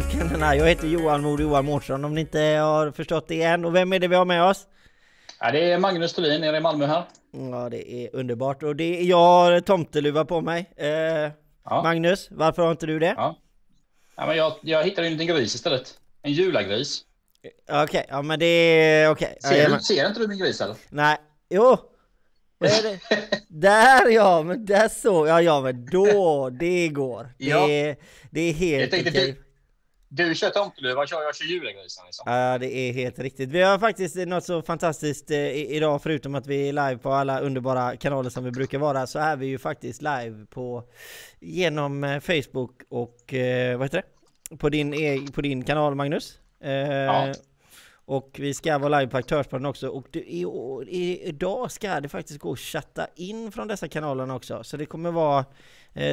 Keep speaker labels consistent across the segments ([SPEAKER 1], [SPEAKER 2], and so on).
[SPEAKER 1] Swift-kanalen Jag heter Johan Mord Johan Mårtsson om ni inte har förstått det än. Och vem är det vi har med oss?
[SPEAKER 2] Ja, det är Magnus Thulin nere i Malmö här.
[SPEAKER 1] Ja, det är underbart. Och det är, jag har tomteluva på mig. Eh, ja. Magnus, varför har inte du det?
[SPEAKER 2] Ja. Ja, men jag, jag hittade en liten gris istället. En julagris.
[SPEAKER 1] Okej, okay, ja men det är okej.
[SPEAKER 2] Okay. Ser, ja, ser inte du min gris eller?
[SPEAKER 1] Nej, jo. där ja, men där såg jag, ja men då, det går. Ja. Det, det är helt okej. Okay.
[SPEAKER 2] Du kör tomteluva, kör jag kör julgrisen liksom.
[SPEAKER 1] Ja, det är helt riktigt. Vi har faktiskt något så fantastiskt eh, idag, förutom att vi är live på alla underbara kanaler som vi brukar vara, så är vi ju faktiskt live på genom eh, Facebook och eh, vad heter det? På din, e på din kanal Magnus. Ja. Och vi ska vara live på Aktörspodden också och det, i, i, idag ska det faktiskt gå att chatta in från dessa kanalerna också. Så det kommer vara,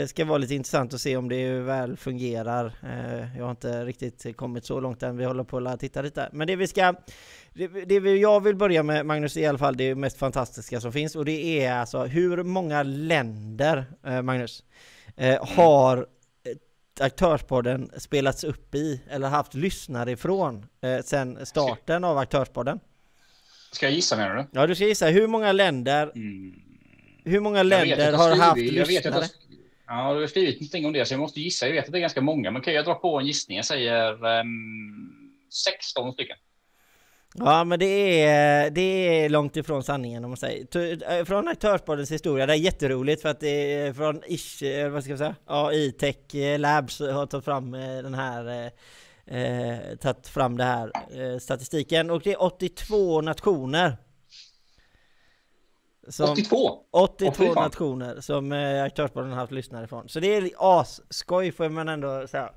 [SPEAKER 1] ska vara lite intressant att se om det väl fungerar. Eh, jag har inte riktigt kommit så långt än, vi håller på att titta lite. Men det vi ska, det, det vi, jag vill börja med Magnus i alla fall, det mest fantastiska som finns och det är alltså hur många länder, eh, Magnus, eh, har Aktörspodden spelats upp i eller haft lyssnare ifrån eh, sen starten av Aktörspodden?
[SPEAKER 2] Ska jag gissa menar du?
[SPEAKER 1] Ja, du ska gissa. Hur många länder mm. Hur många länder har haft jag lyssnare? Vet
[SPEAKER 2] ja, du har skrivit någonting om det så jag måste gissa. Jag vet att det är ganska många, men kan jag dra på en gissning? Jag säger ehm, um, 16 stycken.
[SPEAKER 1] Ja men det är, det är långt ifrån sanningen om man säger. Eh, från Aktörspoddens historia, det är jätteroligt för att det är från Ish, eh, vad ska jag säga, ja, Tech eh, Labs har tagit fram den här eh, tagit fram det här eh, statistiken och det är 82 nationer.
[SPEAKER 2] Som, 82?
[SPEAKER 1] 82 oh, nationer som eh, Aktörspodden har haft lyssnare ifrån. Så det är asskoj får man ändå säga.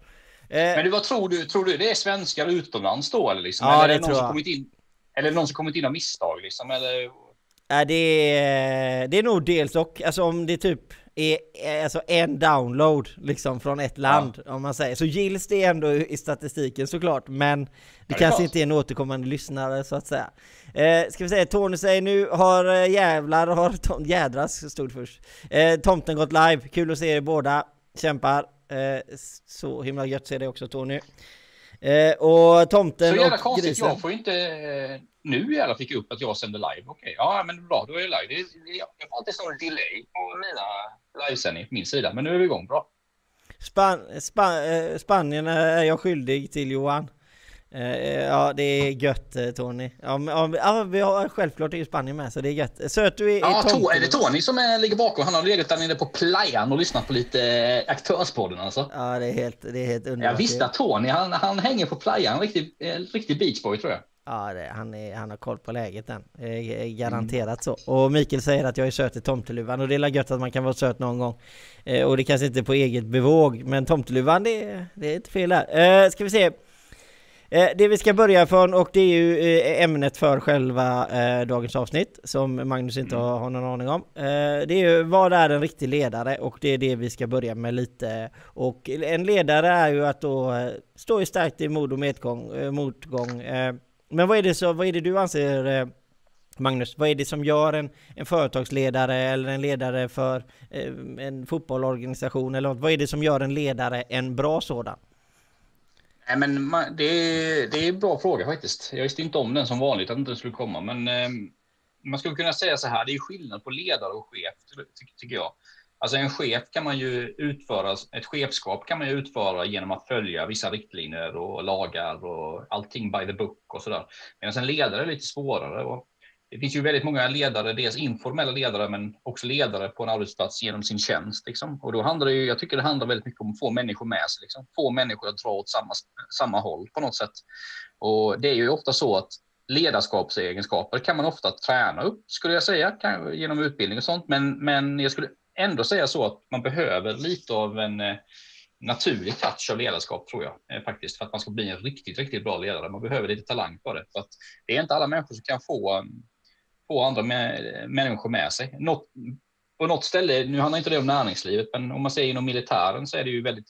[SPEAKER 2] Eh, Men du, vad tror du? Tror du det är svenskar utomlands då? Eller, liksom? Ja, eller det, tror jag. Kommit in, eller någon som kommit in av misstag liksom? Eller?
[SPEAKER 1] Äh, det, är, det är nog dels och. Alltså om det typ är alltså en download liksom från ett land ja. om man säger. Så gills det ändå i statistiken såklart. Men det, ja, kanske inte är en återkommande lyssnare så att säga. Eh, ska vi säga, Tony säger nu har eh, jävlar, har tom, jädras stod först. Eh, tomten gått live, kul att se er båda. Kämpar. Eh, så himla gött ser det också Tony. Eh, och tomten
[SPEAKER 2] Så jävla konstigt, grisen. jag får inte eh, nu jävla fick upp att jag sänder live. Okej, okay. ja men bra, då är jag live. Det, jag, jag har inte sån delay på mina livesändningar på min sida, men nu är vi igång bra.
[SPEAKER 1] Span, Span, eh, Spanien är jag skyldig till Johan. Uh, ja det är gött Tony. Ja, men, ja, vi har självklart är Spanien med så det är gött. Söt du är,
[SPEAKER 2] ja, to, är det Tony som är, ligger bakom? Han har legat där nere på playan och lyssnat på lite Aktörspodden alltså.
[SPEAKER 1] Ja det är helt, det är helt underbart.
[SPEAKER 2] Jag visste att Tony han, han hänger på playan, riktig, riktig beachboy tror jag.
[SPEAKER 1] Ja, det, han, är, han har koll på läget den. Garanterat mm. så. Och Mikael säger att jag är söt i tomteluvan och det är gött att man kan vara söt någon gång. Eh, och det kanske inte är på eget bevåg, men tomteluvan det, det är inte fel där. Eh, ska vi se. Eh, det vi ska börja från och det är ju eh, ämnet för själva eh, dagens avsnitt som Magnus inte har, har någon aning om. Det är ju vad är en riktig ledare och det är det vi ska börja med lite. Och en ledare är ju att då stå starkt i mod och medgång, motgång men vad är, det så, vad är det du anser eh, Magnus, vad är det som gör en, en företagsledare eller en ledare för eh, en fotbollsorganisation eller något? Vad är det som gör en ledare en bra sådan?
[SPEAKER 2] Nej, men man, det, är, det är en bra fråga faktiskt. Jag visste inte om den som vanligt att den inte skulle komma, men eh, man skulle kunna säga så här. Det är skillnad på ledare och chef, ty tycker jag. Alltså en chef kan man ju utföra, ett chefskap kan man ju utföra genom att följa vissa riktlinjer och lagar och allting by the book och sådär. Medan en ledare är lite svårare. Och det finns ju väldigt många ledare, dels informella ledare, men också ledare på en arbetsplats genom sin tjänst. Liksom. Och då handlar det ju, jag tycker det handlar väldigt mycket om att få människor med sig, liksom. få människor att dra åt samma, samma håll på något sätt. Och det är ju ofta så att ledarskapsegenskaper kan man ofta träna upp, skulle jag säga, genom utbildning och sånt. Men, men jag skulle ändå säga så att man behöver lite av en eh, naturlig touch av ledarskap tror jag eh, faktiskt för att man ska bli en riktigt, riktigt bra ledare. Man behöver lite talang på det. För att det är inte alla människor som kan få eh, få andra med, människor med sig. Något, på något ställe, nu handlar inte det om näringslivet, men om man säger inom militären så är det ju väldigt,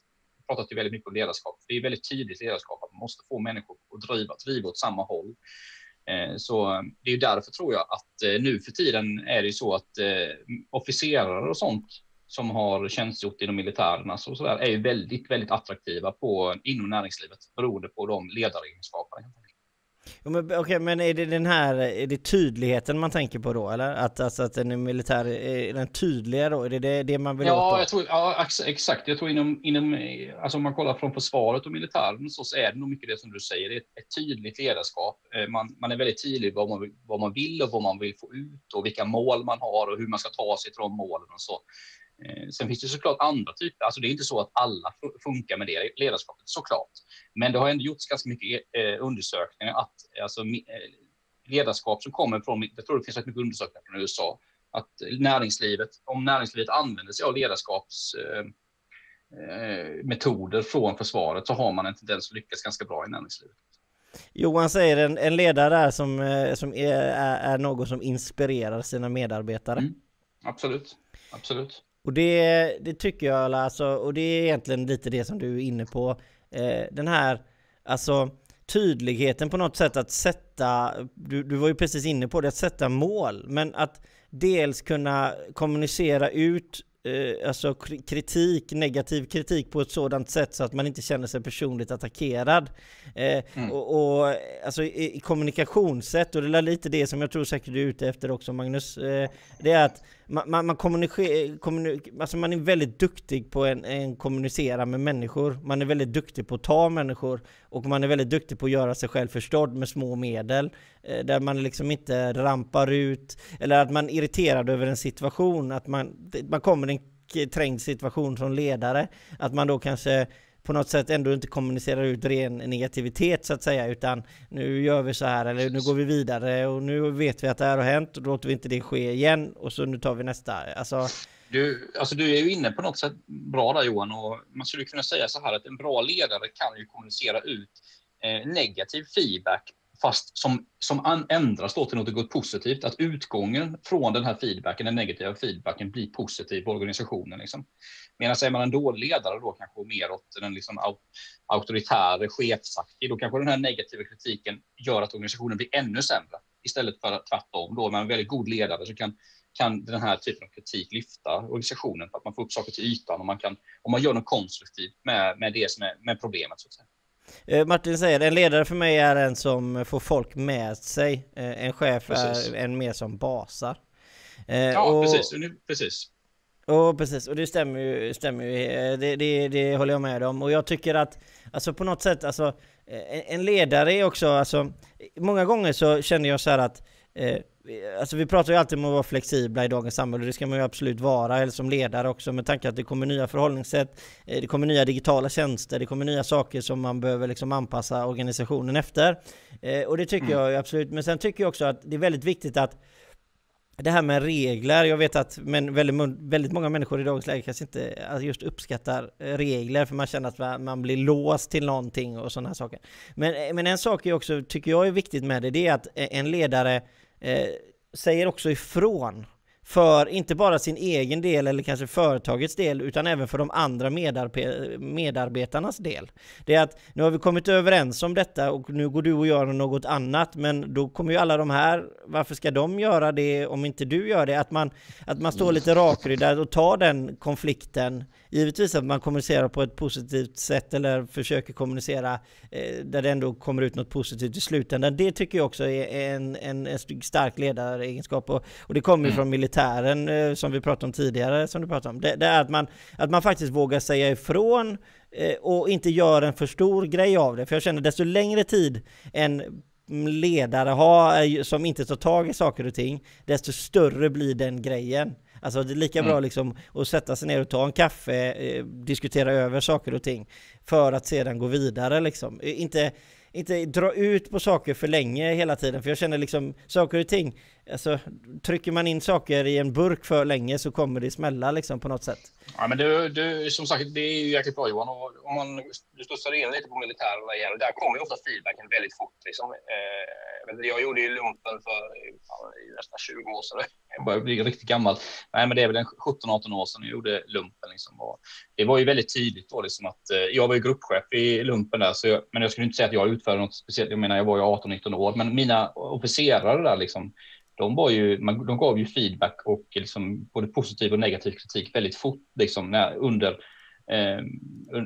[SPEAKER 2] pratat ju väldigt mycket om ledarskap. Det är väldigt tydligt ledarskap att man måste få människor att driva, driva åt samma håll. Eh, så det är ju därför tror jag att eh, nu för tiden är det ju så att eh, officerare och sånt som har tjänstgjort inom militärerna och så där, är ju väldigt, väldigt attraktiva på, inom näringslivet beroende på de ledaregenskaperna.
[SPEAKER 1] Ja, men, Okej, men är det den här, är det tydligheten man tänker på då eller? Att, alltså, att den är militär, är den tydliga då? Är det det, det man vill
[SPEAKER 2] ja,
[SPEAKER 1] åt
[SPEAKER 2] jag tror, ja, exakt. Jag tror inom, inom, alltså om man kollar från försvaret och militären så, så är det nog mycket det som du säger. Det är ett, ett tydligt ledarskap. Eh, man, man är väldigt tydlig vad man, vad man vill och vad man vill få ut och vilka mål man har och hur man ska ta sig till de målen och så. Eh, sen finns det såklart andra typer. Alltså det är inte så att alla funkar med det ledarskapet såklart. Men det har ändå gjorts ganska mycket eh, undersökningar att alltså, eh, ledarskap som kommer från, jag tror det finns rätt mycket undersökningar från USA, att näringslivet, om näringslivet använder sig av ledarskapsmetoder från försvaret så har man en tendens att lyckas ganska bra i näringslivet.
[SPEAKER 1] Johan säger en, en ledare där som, som är, är, någon som inspirerar sina medarbetare. Mm,
[SPEAKER 2] absolut, absolut.
[SPEAKER 1] Och det, det tycker jag alltså, och det är egentligen lite det som du är inne på. Eh, den här, alltså tydligheten på något sätt att sätta, du, du var ju precis inne på det, att sätta mål, men att dels kunna kommunicera ut eh, alltså kritik, negativ kritik på ett sådant sätt så att man inte känner sig personligt attackerad. Eh, mm. och, och, alltså i, i kommunikationssätt, och det är lite det som jag tror säkert du är ute efter också Magnus, eh, det är att man, man, man, kommunicerar, alltså man är väldigt duktig på en, en kommunicera med människor. Man är väldigt duktig på att ta människor och man är väldigt duktig på att göra sig själv förstådd med små medel. Eh, där man liksom inte rampar ut eller att man är irriterad över en situation, att man, man kommer i en trängd situation som ledare, att man då kanske på något sätt ändå inte kommunicerar ut ren negativitet så att säga utan nu gör vi så här eller nu går vi vidare och nu vet vi att det här har hänt och då låter vi inte det ske igen och så nu tar vi nästa. Alltså,
[SPEAKER 2] du, alltså du är ju inne på något sätt bra där Johan och man skulle kunna säga så här att en bra ledare kan ju kommunicera ut eh, negativ feedback fast som, som ändras då till något positivt. Att utgången från den här feedbacken, den negativa feedbacken, blir positiv på organisationen. Liksom. Medan är man en dålig ledare då kanske mer åt den liksom auktoritära, chefsaktig, då kanske den här negativa kritiken gör att organisationen blir ännu sämre. Istället för tvärtom. Då, med en väldigt god ledare så kan, kan den här typen av kritik lyfta organisationen för att man får upp saker till ytan och man kan, om man gör något konstruktivt med, med det som är med problemet. Så att säga.
[SPEAKER 1] Eh, Martin säger, en ledare för mig är en som får folk med sig. Eh, en chef precis. är en mer som basar.
[SPEAKER 2] Eh, ja, och, precis. precis.
[SPEAKER 1] Och precis, och det stämmer ju, stämmer ju. Det, det, det håller jag med om. Och jag tycker att, alltså på något sätt, alltså en ledare är också, alltså många gånger så känner jag så här att eh, Alltså vi pratar ju alltid om att vara flexibla i dagens samhälle, det ska man ju absolut vara, eller som ledare också med tanke att det kommer nya förhållningssätt, eh, det kommer nya digitala tjänster, det kommer nya saker som man behöver liksom anpassa organisationen efter. Eh, och det tycker mm. jag absolut, men sen tycker jag också att det är väldigt viktigt att det här med regler, jag vet att men väldigt, väldigt många människor i dagens läge kanske inte alltså just uppskattar regler för man känner att man blir låst till någonting och sådana här saker. Men, men en sak är också, tycker jag är viktigt med det, det är att en ledare eh, säger också ifrån för inte bara sin egen del eller kanske företagets del utan även för de andra medarbe medarbetarnas del. Det är att nu har vi kommit överens om detta och nu går du och gör något annat men då kommer ju alla de här, varför ska de göra det om inte du gör det? Att man, att man står lite rakryggad och tar den konflikten givetvis att man kommunicerar på ett positivt sätt eller försöker kommunicera eh, där det ändå kommer ut något positivt i slutändan. Det tycker jag också är en, en, en stark ledaregenskap och, och det kommer ju mm. från militären eh, som vi pratade om tidigare, som du pratade om. Det, det, är att man, att man faktiskt vågar säga ifrån eh, och inte gör en för stor grej av det. För jag känner desto längre tid en ledare har eh, som inte tar tag i saker och ting, desto större blir den grejen. Alltså det är lika bra mm. liksom att sätta sig ner och ta en kaffe, eh, diskutera över saker och ting för att sedan gå vidare liksom. Inte, inte dra ut på saker för länge hela tiden, för jag känner liksom saker och ting alltså, trycker man in saker i en burk för länge så kommer det smälla liksom på något sätt.
[SPEAKER 2] Ja, men du, du, som sagt, det är ju jäkligt bra Johan. Och om man, du studsar in lite på militärerna igen, där kommer ju ofta feedbacken väldigt fort. Liksom. Eh, jag gjorde ju lumpen för fan, nästan 20 år sedan. Jag börjar bli riktigt gammal. Nej, men det är väl 17-18 år sedan jag gjorde lumpen. Liksom. Och det var ju väldigt tidigt då, liksom att eh, jag var ju gruppchef i lumpen där, så jag, men jag skulle inte säga att jag utförde något speciellt. Jag menar, jag var ju 18-19 år, men mina officerare där liksom, de, var ju, de gav ju feedback och liksom både positiv och negativ kritik väldigt fort liksom, när, under, eh,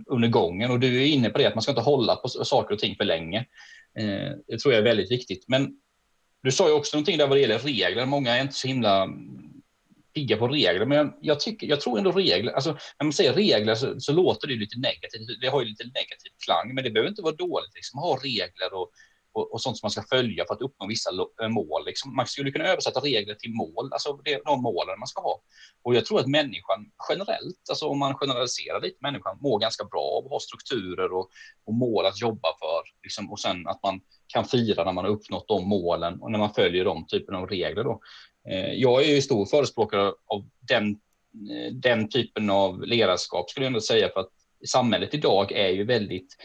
[SPEAKER 2] under gången. Och du är inne på det att man ska inte hålla på saker och ting för länge. Eh, det tror jag är väldigt viktigt. Men du sa ju också någonting där vad det gäller regler. Många är inte så himla mm, pigga på regler, men jag, tycker, jag tror ändå regler, alltså när man säger regler så, så, låter det lite negativt. Det har ju lite negativ klang, men det behöver inte vara dåligt liksom, att ha regler och, och, och, sånt som man ska följa för att uppnå vissa eh, mål. Liksom. Man skulle kunna översätta regler till mål, alltså det, de målen man ska ha. Och jag tror att människan generellt, alltså om man generaliserar lite, människan mår ganska bra av att ha strukturer och, och mål att jobba för. Liksom, och sen att man kan fira när man har uppnått de målen och när man följer de typen av regler. Då. Eh, jag är ju stor förespråkare av den, eh, den typen av ledarskap skulle jag ändå säga för att samhället idag är ju väldigt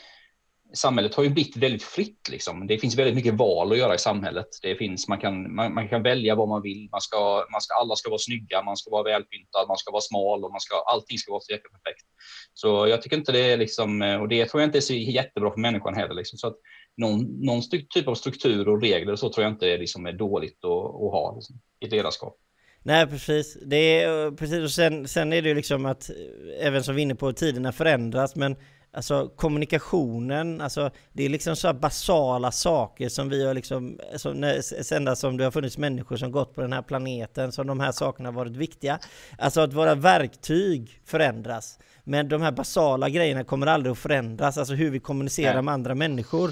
[SPEAKER 2] samhället har ju blivit väldigt fritt. Liksom. Det finns väldigt mycket val att göra i samhället. Det finns, man, kan, man, man, kan välja vad man vill. Man ska, man ska, alla ska vara snygga, man ska vara välpyntad, man ska vara smal och man ska, allting ska vara så perfekt. Så jag tycker inte det är liksom, och det tror jag inte är så jättebra för människan heller. Liksom. Så att någon, någon typ av struktur och regler så tror jag inte liksom är dåligt att, att ha liksom, i ett ledarskap.
[SPEAKER 1] Nej precis, det är precis och sen, sen är det ju liksom att eh, även som vi är inne på, tiderna förändras men Alltså kommunikationen, alltså det är liksom så basala saker som vi har liksom, alltså, ända som det har funnits människor som gått på den här planeten, som de här sakerna har varit viktiga. Alltså att våra verktyg förändras. Men de här basala grejerna kommer aldrig att förändras, alltså hur vi kommunicerar Nej. med andra människor.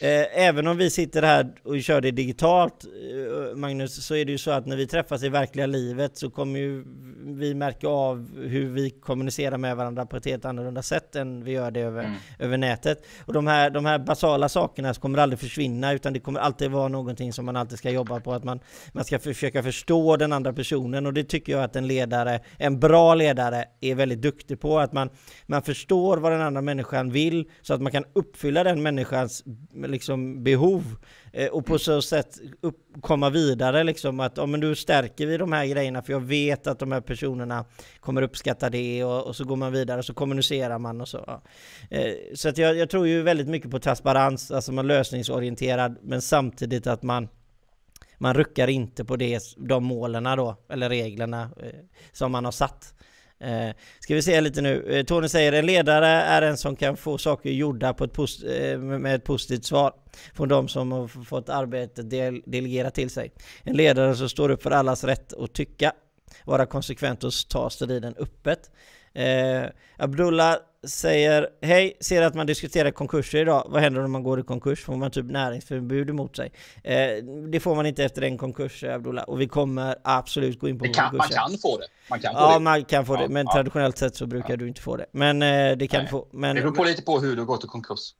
[SPEAKER 1] Eh, även om vi sitter här och kör det digitalt, eh, Magnus, så är det ju så att när vi träffas i verkliga livet så kommer ju vi märka av hur vi kommunicerar med varandra på ett helt annorlunda sätt än vi gör det över, mm. över nätet. Och de här, de här basala sakerna kommer aldrig försvinna, utan det kommer alltid vara någonting som man alltid ska jobba på, att man, man ska försöka förstå den andra personen och det tycker jag att en ledare, en bra ledare, är väldigt duktig på, att man, man förstår vad den andra människan vill så att man kan uppfylla den människans liksom behov eh, och på så sätt upp, komma vidare liksom att om men du stärker vi de här grejerna för jag vet att de här personerna kommer uppskatta det och, och så går man vidare och så kommunicerar man och så. Ja. Eh, så att jag, jag, tror ju väldigt mycket på transparens, alltså man lösningsorienterad men samtidigt att man man ruckar inte på det, de målen då, eller reglerna eh, som man har satt. Eh, ska vi se lite nu. Eh, Tony säger en ledare är en som kan få saker gjorda på ett post, eh, med ett positivt svar från de som har fått arbetet del, delegerat till sig. En ledare som står upp för allas rätt att tycka, vara konsekvent och ta striden öppet. Eh, Abdullah säger Hej, ser att man diskuterar konkurser idag. Vad händer om man går i konkurs? Får man typ näringsförbud emot sig? Eh, det får man inte efter en konkurs, Abdullah. Och vi kommer absolut gå in på
[SPEAKER 2] det
[SPEAKER 1] kan,
[SPEAKER 2] Man kan få det. Man kan få
[SPEAKER 1] ja,
[SPEAKER 2] det.
[SPEAKER 1] man kan få ja, det. Men ja. traditionellt sett så brukar du inte få det. Men eh, det kan Nej. få. Men,
[SPEAKER 2] det beror på lite på hur du gått i konkurs.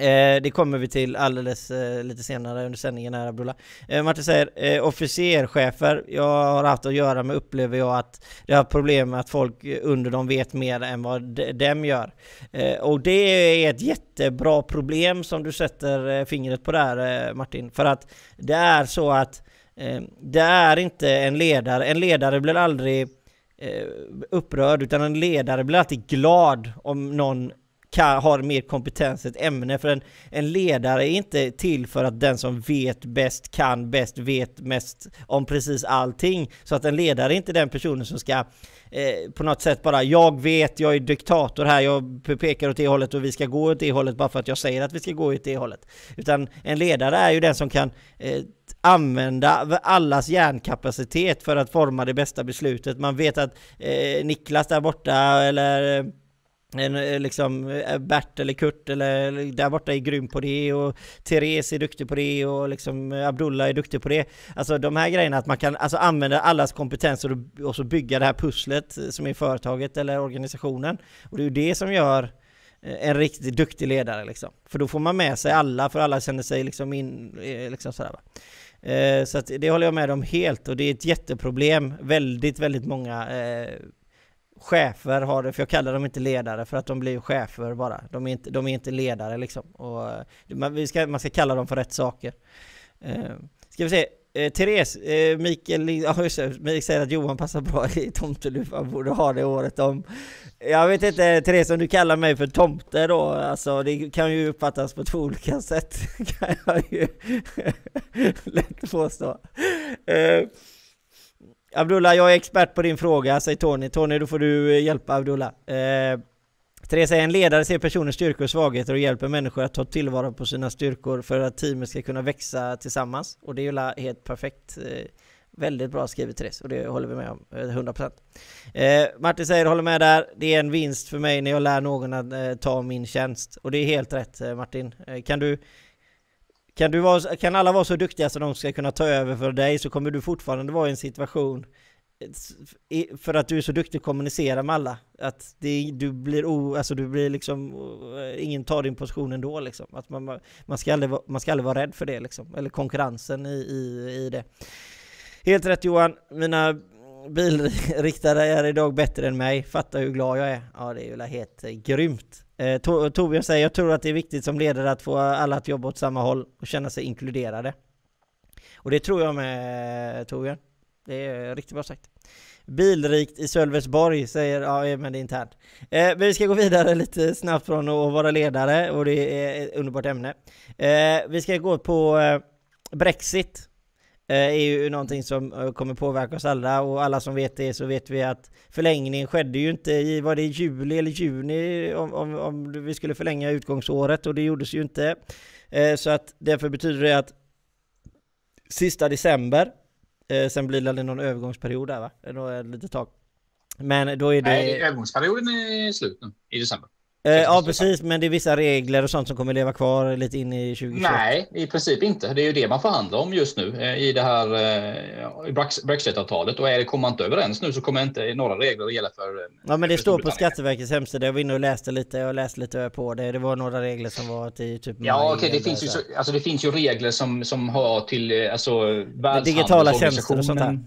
[SPEAKER 1] Eh, det kommer vi till alldeles eh, lite senare under sändningen här Abdullah. Eh, Martin säger eh, officerchefer. Jag har haft att göra med, upplever jag, att det har problem med att folk under dem vet mer än vad de, dem gör. Eh, och det är ett jättebra problem som du sätter eh, fingret på där eh, Martin. För att det är så att eh, det är inte en ledare. En ledare blir aldrig eh, upprörd utan en ledare blir alltid glad om någon kan, har mer kompetens i ett ämne. För en, en ledare är inte till för att den som vet bäst, kan bäst, vet mest om precis allting. Så att en ledare är inte den personen som ska eh, på något sätt bara jag vet, jag är diktator här, jag pekar åt det hållet och vi ska gå åt det hållet bara för att jag säger att vi ska gå åt det hållet. Utan en ledare är ju den som kan eh, använda allas hjärnkapacitet för att forma det bästa beslutet. Man vet att eh, Niklas där borta eller eh, en, eh, liksom eh, Bert eller Kurt eller där borta är grym på det och Therese är duktig på det och liksom eh, Abdullah är duktig på det. Alltså de här grejerna att man kan alltså använda allas kompetenser och, och så bygga det här pusslet som är företaget eller organisationen. Och det är ju det som gör en riktigt duktig ledare liksom. För då får man med sig alla, för alla känner sig liksom in, liksom sådär va. Så att det håller jag med om helt och det är ett jätteproblem. Väldigt, väldigt många chefer har det, för jag kallar dem inte ledare för att de blir chefer bara. De är inte, de är inte ledare liksom. Och eh, man, vi ska, man ska kalla dem för rätt saker. Eh, ska vi se, Eh, Therese, eh, Mikael, ja, just det, Mikael säger att Johan passar bra i tomteluvan, borde ha det året om. Jag vet inte Therese om du kallar mig för tomte då, alltså det kan ju uppfattas på två olika sätt. kan jag ju lätt påstå. Eh, Abdullah, jag är expert på din fråga, säger Tony. Tony, då får du eh, hjälpa Abdullah. Eh, Therese, en ledare ser personens styrkor och svagheter och hjälper människor att ta tillvara på sina styrkor för att teamet ska kunna växa tillsammans. Och det är ju helt perfekt. Eh, väldigt bra skrivet Therese och det håller vi med om, eh, 100%. Eh, Martin säger, håller med där, det är en vinst för mig när jag lär någon att eh, ta min tjänst. Och det är helt rätt eh, Martin. Eh, kan du kan, du vara, kan alla vara så duktiga så de ska kunna ta över för dig så kommer du fortfarande vara i en situation för att du är så duktig att kommunicera med alla. Att det, du blir o, alltså du blir liksom, eh, ingen tar din position ändå liksom. Att man, man, ska aldrig, man ska aldrig vara rädd för det liksom. Eller konkurrensen i, i, i det. Helt rätt Johan, mina bilriktare är idag bättre än mig. Fattar hur glad jag är. Ja, det är ju helt eh, grymt. Eh, Torbjörn säger, jag tror att det är viktigt som ledare att få alla att jobba åt samma håll och känna sig inkluderade. Och det tror jag med Torbjörn. Det är riktigt bra sagt. Bilrikt i Sölvesborg säger, ja eh, men det är internt. Eh, vi ska gå vidare lite snabbt från att vara ledare och det är ett underbart ämne. Eh, vi ska gå på eh, Brexit. Eh, är ju någonting som eh, kommer påverka oss alla och alla som vet det så vet vi att förlängningen skedde ju inte i, var det juli eller juni om, om, om vi skulle förlänga utgångsåret och det gjordes ju inte. Eh, så att därför betyder det att sista december sen blir det någon övergångsperiod där va? Då lite tag. Men då är det...
[SPEAKER 2] Nej, övergångsperioden är slut nu i december.
[SPEAKER 1] Eh, ja precis, men det är vissa regler och sånt som kommer leva kvar lite in i 2021.
[SPEAKER 2] Nej, i princip inte. Det är ju det man förhandlar om just nu eh, i det här eh, Brexit-avtalet. Och är det, kommer man inte överens nu så kommer inte några regler att gälla för
[SPEAKER 1] Ja men det står på Skatteverkets hemsida. Jag var inne och läste lite. Jag läste lite på det. Det var några regler som var till typ
[SPEAKER 2] Ja okej, okay, det, finns ju, så, alltså, det finns ju regler som, som har till alltså,
[SPEAKER 1] Digitala tjänster och sånt här.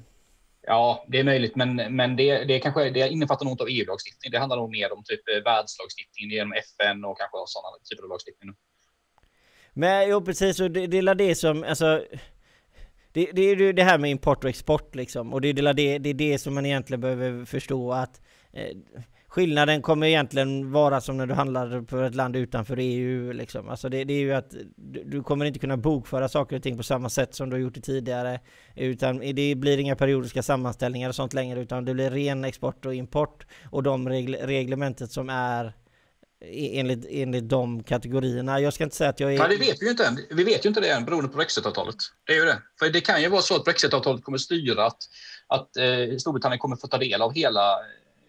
[SPEAKER 2] Ja, det är möjligt, men, men det, det, kanske, det innefattar något av EU-lagstiftning. Det handlar nog mer om typ eh, världslagstiftning genom FN och kanske sådana typer av lagstiftning.
[SPEAKER 1] Men jo, precis, och det, det är det som, alltså det, det är ju det här med import och export liksom, och det är det, det, är det som man egentligen behöver förstå att eh, Skillnaden kommer egentligen vara som när du handlar på ett land utanför EU liksom. Alltså det, det är ju att du, du, kommer inte kunna bokföra saker och ting på samma sätt som du har gjort det tidigare. Utan det blir inga periodiska sammanställningar och sånt längre utan det blir ren export och import. Och de regl reglementet som är e, enligt, enligt de kategorierna. Jag ska inte säga att jag är...
[SPEAKER 2] Nej, det vet vi ju inte än. Vi vet ju inte det än beroende på brexitavtalet. Det är ju det. För det kan ju vara så att brexitavtalet kommer styra att, att eh, Storbritannien kommer få ta del av hela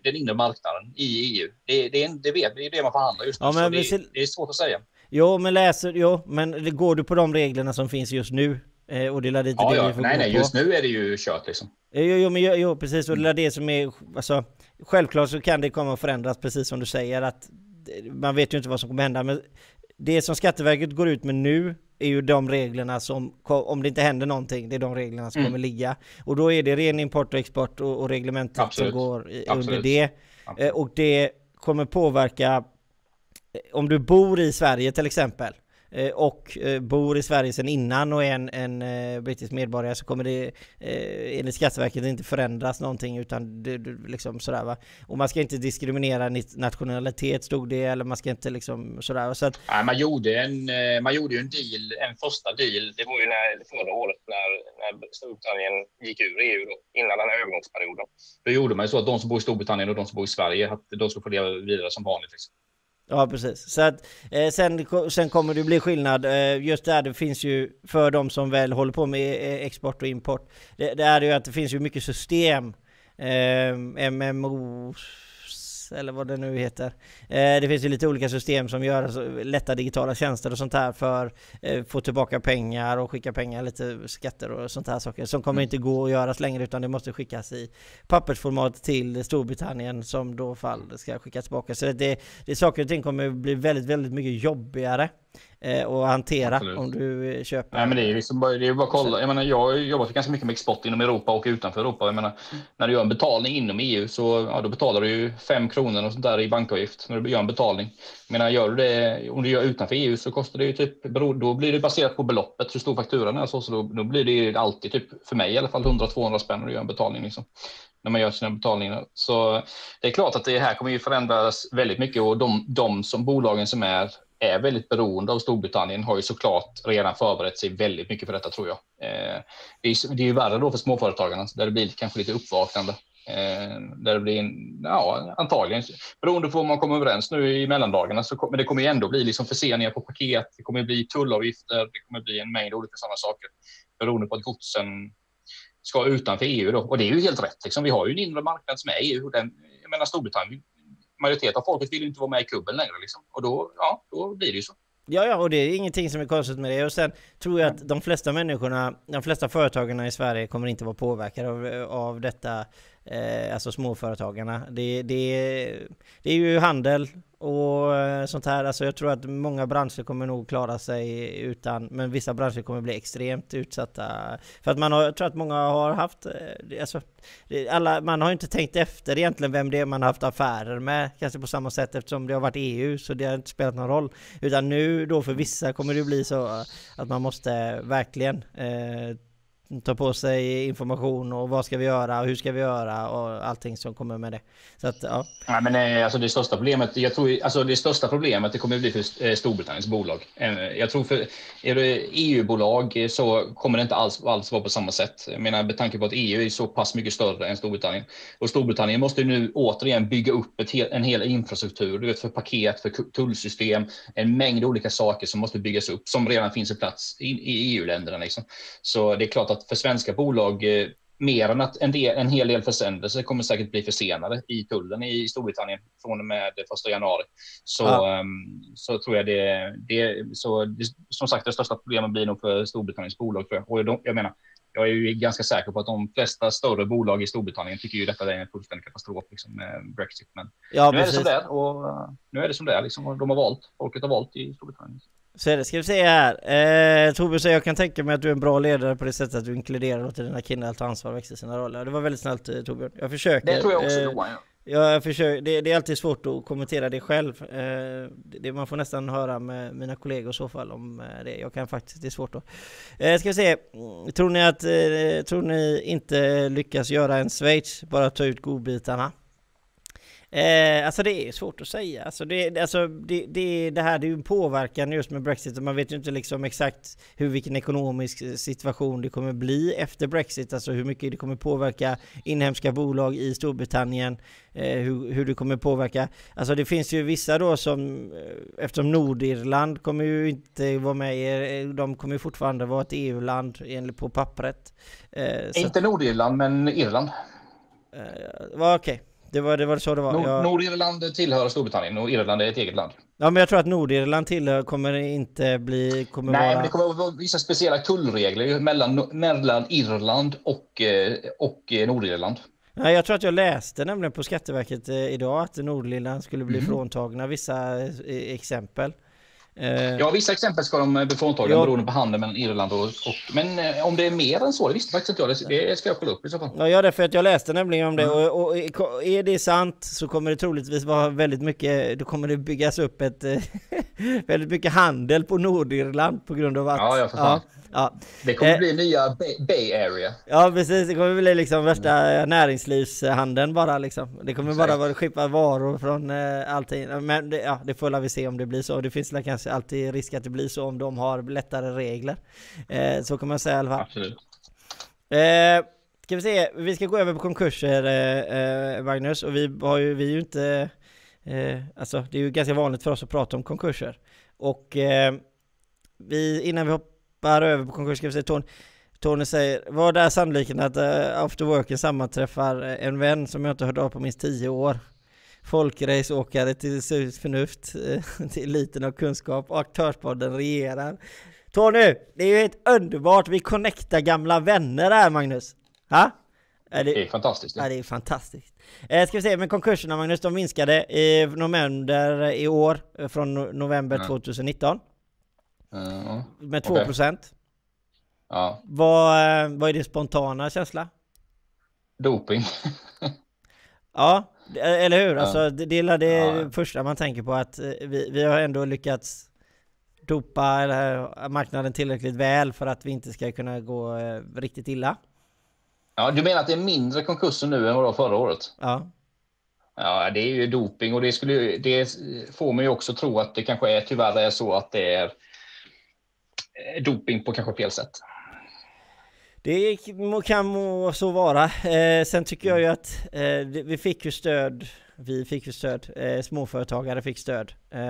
[SPEAKER 2] den inre marknaden i EU. Det, det, det, vet, det är det man förhandlar just nu. Ja, men det, ser... det, är svårt att säga.
[SPEAKER 1] Jo, men läser, jo, men går du på de reglerna som finns just nu? Eh, och det är lite
[SPEAKER 2] ja,
[SPEAKER 1] det
[SPEAKER 2] ja. vi får Nej, nej, just nu är det ju kört liksom.
[SPEAKER 1] Jo, jo, men, jo precis. Och det är det som är, alltså, självklart så kan det komma att förändras precis som du säger att man vet ju inte vad som kommer hända. Men det som Skatteverket går ut med nu är ju de reglerna som, om det inte händer någonting, det är de reglerna som mm. kommer ligga. Och då är det ren import och export och, och reglementet Absolut. som går i, under det. Absolut. Eh, och det kommer påverka, eh, om du bor i Sverige till exempel, Eh, och eh, bor i Sverige sedan innan och är en, en eh, brittisk medborgare så kommer det enligt Skatteverket inte förändras någonting utan det, liksom sådär va. Och man ska inte diskriminera nationalitet stod det eller man ska inte liksom sådär. Så att...
[SPEAKER 2] ja, man, gjorde en, man gjorde ju en deal, en första deal, det var ju när, förra året när, när Storbritannien gick ur EU då, innan den här övergångsperioden. Då gjorde man ju så att de som bor i Storbritannien och de som bor i Sverige, att de skulle få leva vidare som vanligt. Liksom.
[SPEAKER 1] Ja precis. Så att, eh, sen, sen kommer det bli skillnad. Eh, just där det finns ju, för de som väl håller på med eh, export och import, det, det är ju att det finns ju mycket system. Eh, MMO eller vad det nu heter. Eh, det finns ju lite olika system som gör alltså, lätta digitala tjänster och sånt här för eh, få tillbaka pengar och skicka pengar, lite skatter och sånt här saker som kommer mm. inte gå att göras längre utan det måste skickas i pappersformat till Storbritannien som då fall ska skickas tillbaka. Så det, det saker och ting kommer bli väldigt, väldigt mycket jobbigare. Eh, och hantera Absolut. om du eh, köper.
[SPEAKER 2] Nej, men det är liksom bara, det är bara att kolla. Jag menar, jag har jobbat ganska mycket med export inom Europa och utanför Europa. Jag menar, när du gör en betalning inom EU så ja, då betalar du ju 5 kronor och sånt där i bankavgift när du gör en betalning. Jag menar, gör du det om du gör utanför EU så kostar det ju typ, då blir det baserat på beloppet, hur stor fakturan är så, så då, då blir det alltid typ, för mig i alla fall, 100-200 spänn när du gör en betalning liksom när man gör sina betalningar. Så det är klart att det här kommer ju förändras väldigt mycket och de, de som bolagen som är är väldigt beroende av Storbritannien har ju såklart redan förberett sig väldigt mycket för detta tror jag. Eh, det, är, ju värre då för småföretagarna där det blir kanske lite uppvaknande. Eh, där det blir, en, ja antagligen, beroende på vad man kommer överens nu i mellandagarna, så men det kommer ju ändå bli liksom förseningar på paket, det kommer bli tullavgifter, det kommer bli en mängd olika sådana saker beroende på att godsen ska utanför EU då. Och det är ju helt rätt. Liksom. Vi har ju en inre marknad som är EU. Den, jag menar Storbritannien, majoritet av folket vill inte vara med i klubben längre. Liksom. Och då, ja, då blir det ju så.
[SPEAKER 1] Ja, ja, och det är ingenting som är konstigt med det. Och sen tror jag att de flesta människorna, de flesta företagarna i Sverige kommer inte vara påverkade av, av detta eh, alltså småföretagarna. Det, det, det är ju handel och eh, sånt här. Alltså jag tror att många branscher kommer nog klara sig utan, men vissa branscher kommer bli extremt utsatta. För att man har, jag tror att många har haft, eh, alltså, alla, man har inte tänkt efter egentligen vem det är man har haft affärer med, kanske på samma sätt eftersom det har varit EU, så det har inte spelat någon roll. Utan nu då för vissa kommer det bli så att man måste verkligen eh, ta på sig information och vad ska vi göra och hur ska vi göra och allting som kommer med det. Så att, ja.
[SPEAKER 2] Nej, men eh, alltså det största problemet, jag tror, alltså det största problemet det kommer bli för eh, Storbritanniens bolag. Eh, jag tror för är det EU-bolag så kommer det inte alls, alls vara på samma sätt. Jag menar med tanke på att EU är så pass mycket större än Storbritannien. Och Storbritannien måste nu återigen bygga upp ett hel, en hel infrastruktur, du vet för paket, för tullsystem, en mängd olika saker som måste byggas upp som redan finns i plats i, i EU-länderna. Liksom. Så det är klart att att för svenska bolag, eh, mer än att en, del, en hel del försändelser kommer säkert bli försenade i tullen i Storbritannien från och med 1 januari. Så, um, så tror jag det, det, så det, som sagt, det största problemet blir nog för Storbritanniens bolag. Tror jag. Och de, jag menar, jag är ju ganska säker på att de flesta större bolag i Storbritannien tycker ju detta är en fullständig katastrof liksom, med Brexit. Men ja, nu, är det som det är och, uh, nu är det som det är. Liksom, de har valt, folket har valt i Storbritannien.
[SPEAKER 1] Så är det. Ska vi se här. Eh, Torbjörn säger jag kan tänka mig att du är en bra ledare på det sättet att du inkluderar och låter dina killar ta ansvar och växa sina roller. Det var väldigt snällt eh, Torbjörn. Jag försöker.
[SPEAKER 2] Det tror jag också eh, Johan. Ja.
[SPEAKER 1] Jag försöker, det, det, är alltid svårt att kommentera det själv. Eh, det, man får nästan höra med mina kollegor i så fall om eh, det. Jag kan faktiskt, det är svårt då. Eh, ska vi se, tror ni att, eh, tror ni inte lyckas göra en Schweiz, bara ta ut godbitarna? Eh, alltså det är svårt att säga. Alltså det, alltså det, det, det här det är ju en påverkan just med Brexit man vet ju inte liksom exakt hur vilken ekonomisk situation det kommer bli efter Brexit. Alltså hur mycket det kommer påverka inhemska bolag i Storbritannien. Eh, hur, hur det kommer påverka. Alltså det finns ju vissa då som eh, eftersom Nordirland kommer ju inte vara med i, eh, de kommer ju fortfarande vara ett EU-land enligt på pappret.
[SPEAKER 2] Eh, inte Nordirland men Irland.
[SPEAKER 1] Eh, Okej. Okay. Det var, det var så det var.
[SPEAKER 2] Nord, jag... Nordirland tillhör Storbritannien och Irland är ett eget land.
[SPEAKER 1] Ja, men jag tror att Nordirland tillhör, kommer inte bli... Kommer
[SPEAKER 2] Nej,
[SPEAKER 1] vara...
[SPEAKER 2] men det kommer att vara vissa speciella tullregler mellan, mellan Irland och, eh, och eh, Nordirland.
[SPEAKER 1] Nej, jag tror att jag läste nämligen på Skatteverket eh, idag att Nordirland skulle bli mm. fråntagna vissa exempel.
[SPEAKER 2] Eh, ja, vissa exempel ska de bli fråntagna ja. beroende på handeln mellan Irland och, och... Men eh, om det är mer än så, det visste faktiskt inte jag. Det, det ska jag kolla upp i så fall.
[SPEAKER 1] Ja, ja, för att jag läste nämligen om det. Mm. Och, och, är det sant så kommer det troligtvis vara väldigt mycket... Då kommer det byggas upp ett... väldigt mycket handel på Nordirland på grund av att...
[SPEAKER 2] Ja, ja, för fan. Ja, Ja. Det kommer eh, bli nya Bay, Bay, Area.
[SPEAKER 1] Ja precis, det kommer bli liksom värsta mm. näringslivshandeln bara liksom. Det kommer Exakt. bara vara skippa varor från eh, allting. Men det, ja, det får vi se om det blir så. Det finns kanske alltid risk att det blir så om de har lättare regler. Eh, så kan man säga i alla fall.
[SPEAKER 2] Absolut.
[SPEAKER 1] Eh, ska vi se, vi ska gå över på konkurser eh, eh Magnus och vi har ju, vi är ju inte eh, Alltså det är ju ganska vanligt för oss att prata om konkurser. Och eh, vi, innan vi hoppar hoppar över på konkurs. Ska vi se, Tony, Tony säger, vad är sannolikheten att uh, after worken sammanträffar en vän som jag inte hört av på minst tio år? Folkraceåkare till Sunt Förnuft, uh, till eliten av kunskap och Aktörspodden regerar. Tony, det är ju helt underbart, vi connectar gamla vänner här Magnus. Ha?
[SPEAKER 2] Det, det, är fantastiskt.
[SPEAKER 1] Ja, det är fantastiskt. Eh, ska vi se, men konkurserna Magnus, de minskade i november i år, från november mm. 2019. Uh, med 2 procent. Okay.
[SPEAKER 2] Ja.
[SPEAKER 1] Vad, eh, vad är din spontana känsla?
[SPEAKER 2] Doping.
[SPEAKER 1] ja, eller hur? Alltså, det är det ja. första man tänker på att eh, vi, vi har ändå lyckats dopa eller, marknaden tillräckligt väl för att vi inte ska kunna gå eh, riktigt illa.
[SPEAKER 2] Ja, du menar att det är mindre konkurser nu än vad det var förra året?
[SPEAKER 1] Ja.
[SPEAKER 2] Ja, det är ju doping och det, skulle, det får man ju också tro att det kanske är tyvärr är så att det är doping på kanske fel sätt.
[SPEAKER 1] Det kan må så vara. Eh, sen tycker jag ju att eh, vi fick ju stöd. Vi fick ju stöd. Eh, småföretagare fick stöd. Eh,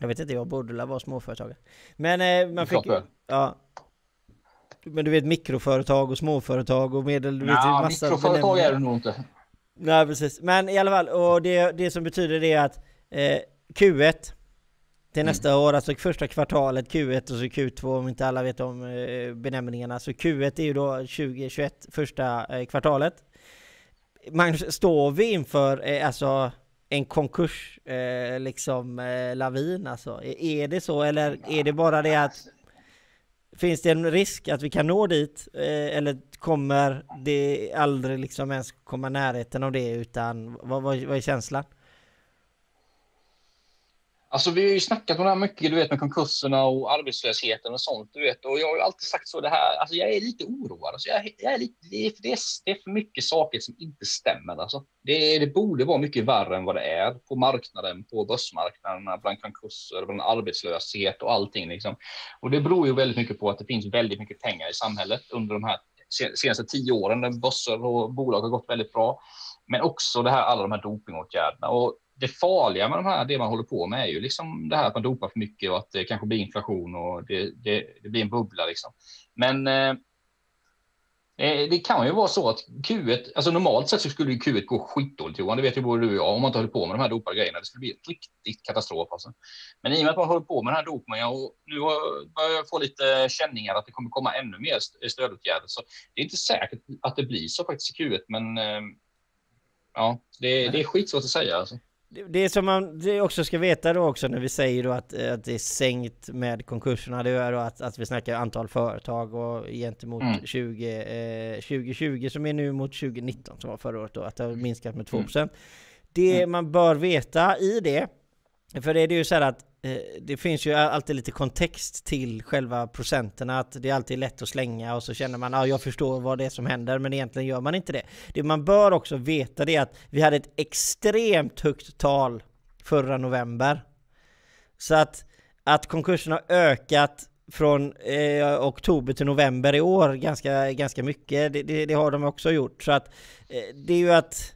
[SPEAKER 1] jag vet inte, jag borde vara småföretagare. Men eh, man fick... Ja. Men du vet mikroföretag och småföretag och medel...
[SPEAKER 2] Vet, massa mikroföretag är det nog inte.
[SPEAKER 1] Nej precis. Men i alla fall, och det, det som betyder det är att eh, Q1 till mm. nästa år, alltså första kvartalet Q1 och så Q2 om inte alla vet om eh, benämningarna. Så Q1 är ju då 2021, första eh, kvartalet. Man står vi inför eh, alltså en konkurs liksom lavin alltså? Är det så eller är det bara det att Finns det en risk att vi kan nå dit eller kommer det aldrig liksom ens komma närheten av det utan vad, vad, vad är känslan?
[SPEAKER 2] Alltså vi har ju snackat om det här mycket, du vet med konkurserna och arbetslösheten och sånt, du vet. Och jag har ju alltid sagt så det här, alltså jag är lite oroad. Alltså jag, jag är lite, det, är, det, är, det är för mycket saker som inte stämmer. Alltså. Det, det borde vara mycket värre än vad det är på marknaden, på börsmarknaderna, bland konkurser, bland arbetslöshet och allting. Liksom. Och det beror ju väldigt mycket på att det finns väldigt mycket pengar i samhället under de här senaste tio åren, där börser och bolag har gått väldigt bra. Men också det här, alla de här dopingåtgärderna. Och det farliga med de här, det man håller på med är ju liksom det här att man dopar för mycket och att det kanske blir inflation och det, det, det blir en bubbla liksom. Men eh, eh det kan ju vara så att Q1, alltså normalt sett så skulle ju Q1 gå skitdåligt Johan, det vet ju både du och jag, om man inte håller på med de här dopade grejerna. Det skulle bli riktigt katastrof alltså. Men i och med att man håller på med den här dopningen och nu börjar jag få lite känningar att det kommer komma ännu mer stödåtgärder, så det är inte säkert att det blir så faktiskt i Q1, men eh, ja, det, det är skitsvårt att säga alltså.
[SPEAKER 1] Det som man det också ska veta då också när vi säger då att, att det är sänkt med konkurserna, det är då att, att vi snackar antal företag och gentemot mm. 20, eh, 2020 som är nu mot 2019 som var förra året då, att det har minskat med 2%. Mm. Det mm. man bör veta i det, för det är ju så här att Eh, Eh, det finns ju alltid lite kontext till själva procenterna, att det är alltid lätt att slänga och så känner man att ah, jag förstår vad det är som händer, men egentligen gör man inte det. Det man bör också veta det är att vi hade ett extremt högt tal förra november. Så att, att konkursen har ökat från eh, oktober till november i år ganska, ganska mycket, det, det, det har de också gjort. Så att eh, det är ju att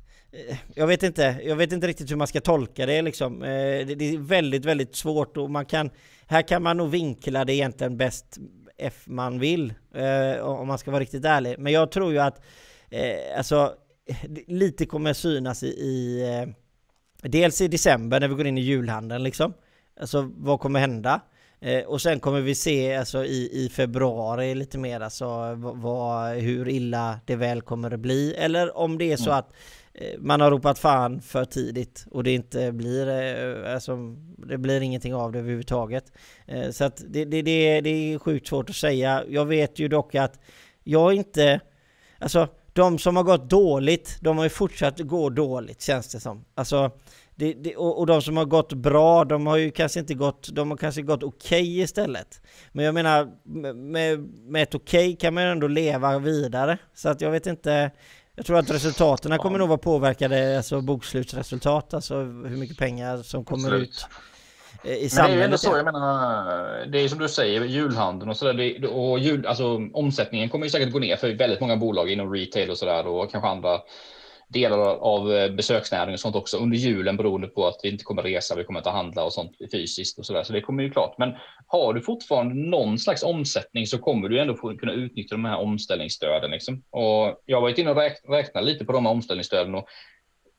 [SPEAKER 1] jag vet inte, jag vet inte riktigt hur man ska tolka det liksom. Eh, det är väldigt, väldigt svårt och man kan, här kan man nog vinkla det egentligen bäst F man vill, eh, om man ska vara riktigt ärlig. Men jag tror ju att, alltså, lite kommer synas i, i dels i december när vi går in i julhandeln liksom. Alltså vad kommer hända? och sen kommer vi se alltså, i, i februari lite mer alltså, vad, hur illa det väl kommer att bli. Eller om det är så mm. att Eh, Eh, man har ropat fan för tidigt och det inte blir, eh, alltså, det blir ingenting av det överhuvudtaget. Eh, så att det, det, det, det är sjukt svårt att säga. Jag vet ju dock att jag inte, alltså de som har gått dåligt, de har ju fortsatt gå dåligt känns det som. Alltså, det, det, och, och, de som har gått bra, de har ju kanske inte gått, de har kanske gått okej okay istället. Men jag menar, med, med ett okej okay kan man ju ändå leva vidare. Så att jag vet inte, jag tror att resultaten kommer nog vara påverkade, alltså bokslutsresultat, alltså hur mycket pengar som kommer Absolut. ut
[SPEAKER 2] eh, i samhället. Men det är ju ändå så, jag menar, det är som du säger, julhandeln och sådär, och jul, alltså omsättningen kommer ju säkert gå ner för väldigt många bolag inom retail och sådär och kanske andra delar av eh, besöksnäringen och sånt också under julen beroende på att vi inte kommer resa, vi kommer inte handla och sånt fysiskt och så där. Så det kommer ju klart. Men har du fortfarande någon slags omsättning så kommer du ändå få kunna utnyttja de här omställningsstöden. Liksom. Och jag har varit inne och räknat lite på de här omställningsstöden och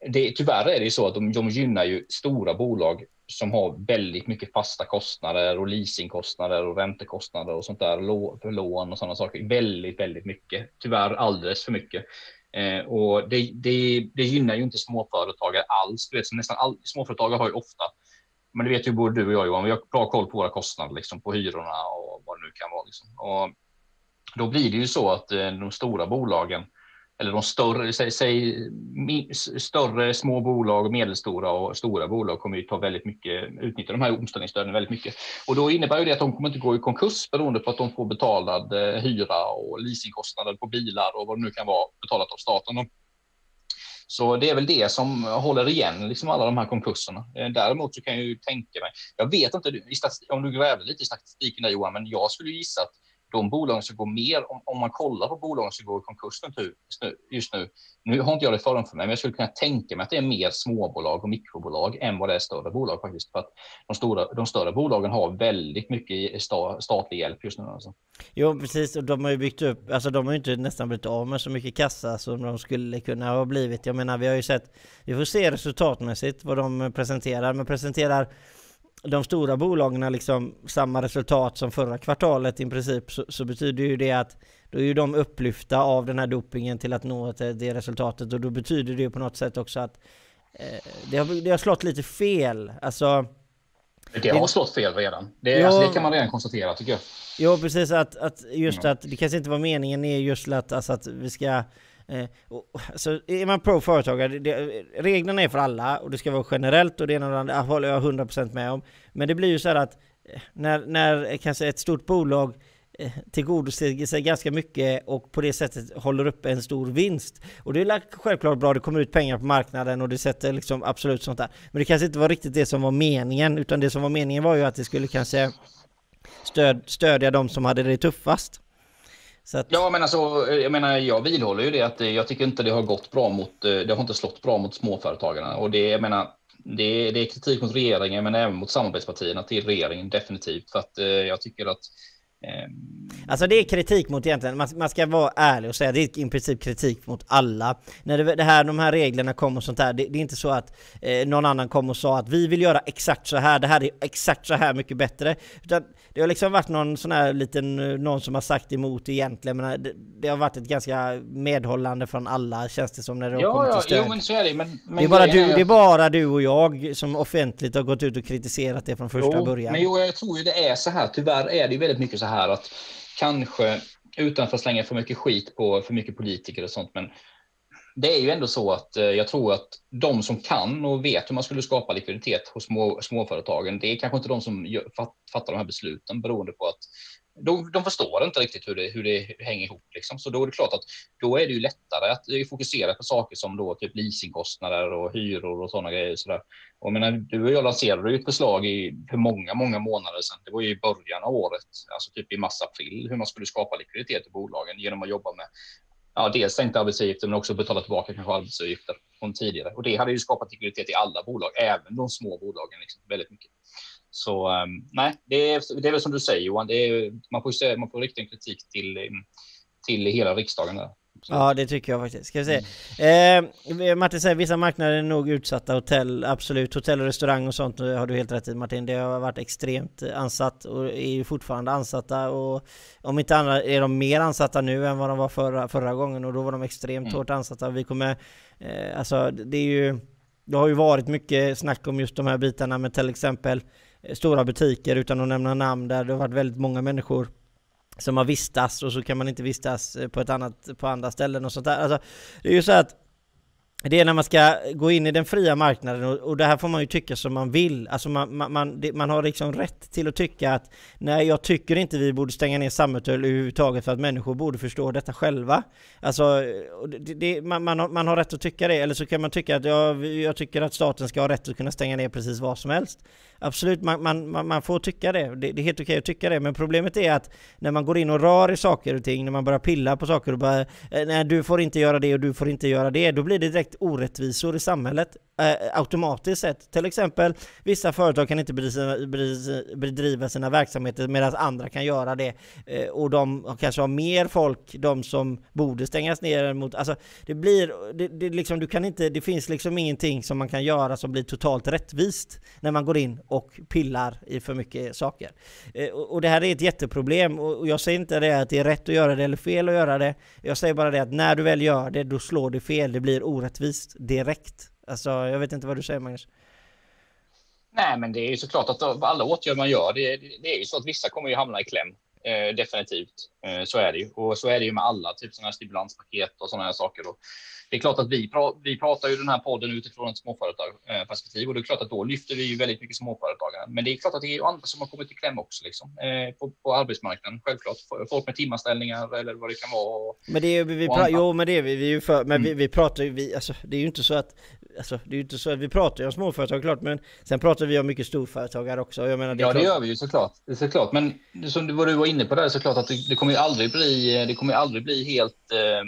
[SPEAKER 2] det, tyvärr är det ju så att de, de gynnar ju stora bolag som har väldigt mycket fasta kostnader och leasingkostnader och räntekostnader och sånt där, lån och sådana saker. Väldigt, väldigt mycket. Tyvärr alldeles för mycket. Eh, och det, det, det, gynnar ju inte småföretagare alls. Du vet, så nästan all, småföretagare har ju ofta men det vet ju både du och jag Johan, vi har bra koll på våra kostnader, liksom, på hyrorna och vad det nu kan vara. Liksom. Och då blir det ju så att eh, de stora bolagen, eller de större, säg, säg större små bolag, medelstora och stora bolag kommer ju ta väldigt mycket, utnyttja de här omställningsstöden väldigt mycket. Och då innebär ju det att de kommer inte gå i konkurs beroende på att de får betalad eh, hyra och leasingkostnader på bilar och vad det nu kan vara betalat av staten. Så det är väl det som håller igen liksom alla de här konkurserna. Eh, däremot så kan jag ju tänka mig, jag vet inte om du grävde lite i statistiken där Johan, men jag skulle gissa att de bolagen som går mer, om, om man kollar på bolagen som går i konkurs just nu, just nu, nu har inte jag det framför mig, men jag skulle kunna tänka mig att det är mer småbolag och mikrobolag än vad det är större bolag faktiskt. För att de, stora, de större bolagen har väldigt mycket statlig hjälp just nu. Alltså.
[SPEAKER 1] Jo, precis. Och de har ju byggt upp, alltså de har ju inte nästan blivit av med så mycket kassa som de skulle kunna ha blivit. Jag menar, vi har ju sett, vi får se resultatmässigt vad de presenterar, men presenterar de stora bolagen liksom samma resultat som förra kvartalet i princip så, så, betyder ju det att då är ju de upplyfta av den här dopingen till att nå det resultatet och då betyder det ju på något sätt också att eh, det, har, det har slått lite fel. Alltså,
[SPEAKER 2] det har slått fel redan. Det, jo, alltså, det kan man redan konstatera tycker jag.
[SPEAKER 1] Jo precis att, att just mm. att det kanske inte var meningen är just att, alltså, att vi ska Eh, alltså, är man pro-företagare, reglerna är för alla och det ska vara generellt och det ena och det andra håller jag 100% med om. Men det blir ju så här att eh, när, när eh, kanske ett stort bolag eh, tillgodoser sig ganska mycket och på det sättet håller upp en stor vinst. Och det är självklart bra, det kommer ut pengar på marknaden och det sätter liksom absolut sånt där. Men det kanske inte var riktigt det som var meningen, utan det som var meningen var ju att det skulle kanske stöd, stödja de som hade det tuffast.
[SPEAKER 2] Att... Ja, men alltså, jag menar, jag vidhåller ju det att eh, jag tycker inte det har gått bra mot, eh, det har inte slått bra mot småföretagarna. Och det, jag menar, det, det är kritik mot regeringen, men även mot samarbetspartierna till regeringen definitivt. För att eh, jag tycker att
[SPEAKER 1] alltså det är kritik mot egentligen, man, man ska vara ärlig och säga det är i princip kritik mot alla. När det, det här, de här reglerna kom och sånt där, det, det är inte så att eh, någon annan kom och sa att vi vill göra exakt så här, det här är exakt så här mycket bättre. Utan det har liksom varit någon sån här liten, eh, någon som har sagt emot egentligen, men eh, det, det har varit ett ganska medhållande från alla känns det som när det
[SPEAKER 2] ja,
[SPEAKER 1] kommer
[SPEAKER 2] till stöd. Jo, men så är det, men,
[SPEAKER 1] men det, är bara du, det är bara du och jag som offentligt har gått ut och kritiserat det från första
[SPEAKER 2] jo,
[SPEAKER 1] början.
[SPEAKER 2] Men jo, jag tror ju det är så här, tyvärr är det ju väldigt mycket så här att kanske utan att slänga för mycket skit på för mycket politiker och sånt, men det är ju ändå så att eh, jag tror att de som kan och vet hur man skulle skapa likviditet hos små, småföretagen, det är kanske inte de som gör, fattar de här besluten beroende på att de, de förstår inte riktigt hur det, hur det hänger ihop. Liksom. Så då är det klart att då är det ju lättare att eh, fokusera på saker som då typ leasingkostnader och hyror och sådana grejer. Så där. Och menar, du och jag lanserade ju ett förslag i, för många, många månader sedan. Det var ju i början av året, alltså typ i mars-april, hur man skulle skapa likviditet i bolagen genom att jobba med ja, dels sänkta arbetsgivaravgifter men också betala tillbaka kanske arbetsgivaravgifter från tidigare. Och det hade ju skapat likviditet i alla bolag, även de små bolagen, liksom, väldigt mycket. Så um, nej, det är, det är väl som du säger Johan, det är, man, får, se, man får rikta en kritik till, till hela riksdagen. Där.
[SPEAKER 1] Så. Ja det tycker jag faktiskt. Ska vi se. Mm. Eh, Martin säger vissa marknader är nog utsatta. Hotell, absolut. Hotell och restaurang och sånt har du helt rätt i Martin. Det har varit extremt ansatt och är ju fortfarande ansatta. Och om inte andra är de mer ansatta nu än vad de var förra, förra gången och då var de extremt mm. hårt ansatta. Vi kommer, eh, alltså det är ju, det har ju varit mycket snack om just de här bitarna med till exempel eh, Eh, stora butiker utan att nämna namn där det har varit väldigt många människor som har vistats och så kan man inte vistas eh, på ett annat, på andra ställen och sånt där. Alltså, det är ju så att det är när man ska gå in i den fria marknaden och, och det här får man ju tycka som man vill. Alltså man, man, man, det, man, har liksom rätt till att tycka att nej, jag tycker inte vi borde stänga ner Sammetull överhuvudtaget för att människor borde förstå detta själva. Alltså, det, det, man, man, har, man har rätt att tycka det, eller så kan man tycka att jag, jag tycker att staten ska ha rätt att kunna stänga ner precis vad som helst. Absolut, man, man, man får tycka det. det. det. är helt okej att tycka det, men problemet är att när man går in och rör i saker och ting, när man börjar pilla på saker och bara eh, nej, du får inte göra det och du får inte göra det, då blir det direkt orättvisor i samhället eh, automatiskt sett. Till exempel, vissa företag kan inte bedriva sina verksamheter medan andra kan göra det. Eh, och de kanske har mer folk, de som borde stängas ner mot, alltså det blir, det, det, liksom, du kan inte, det finns liksom ingenting som man kan göra som blir totalt rättvist när man går in och pillar i för mycket saker. Eh, och det här är ett jätteproblem och jag säger inte det att det är rätt att göra det eller fel att göra det. Jag säger bara det att när du väl gör det, då slår det fel. Det blir orättvist direkt. Alltså, jag vet inte vad du säger Magnus?
[SPEAKER 2] Nej, men det är ju såklart att alla åtgärder man gör, det, det är ju så att vissa kommer ju hamna i kläm. Eh, definitivt. Eh, så är det ju. Och så är det ju med alla, typ sådana här stimulanspaket och sådana här saker. Då det är klart att vi, pra vi pratar ju den här podden utifrån ett småföretagsperspektiv och det är klart att då lyfter vi ju väldigt mycket småföretagare. Men det är klart att det är ju andra som har kommit i kläm också liksom, eh, på, på arbetsmarknaden. Självklart folk med timanställningar eller vad det kan vara.
[SPEAKER 1] Men det är vi, jo, men det är vi, vi är ju för, men mm. vi, vi pratar ju, vi, alltså, det är ju inte så att Alltså, det är ju inte så att vi pratar ju om småföretag klart, men sen pratar vi om mycket storföretagare också. Jag menar,
[SPEAKER 2] det ja, det gör vi ju såklart. såklart. Men som du, vad du var inne på där, såklart att det, det kommer ju aldrig bli, det kommer aldrig bli helt eh,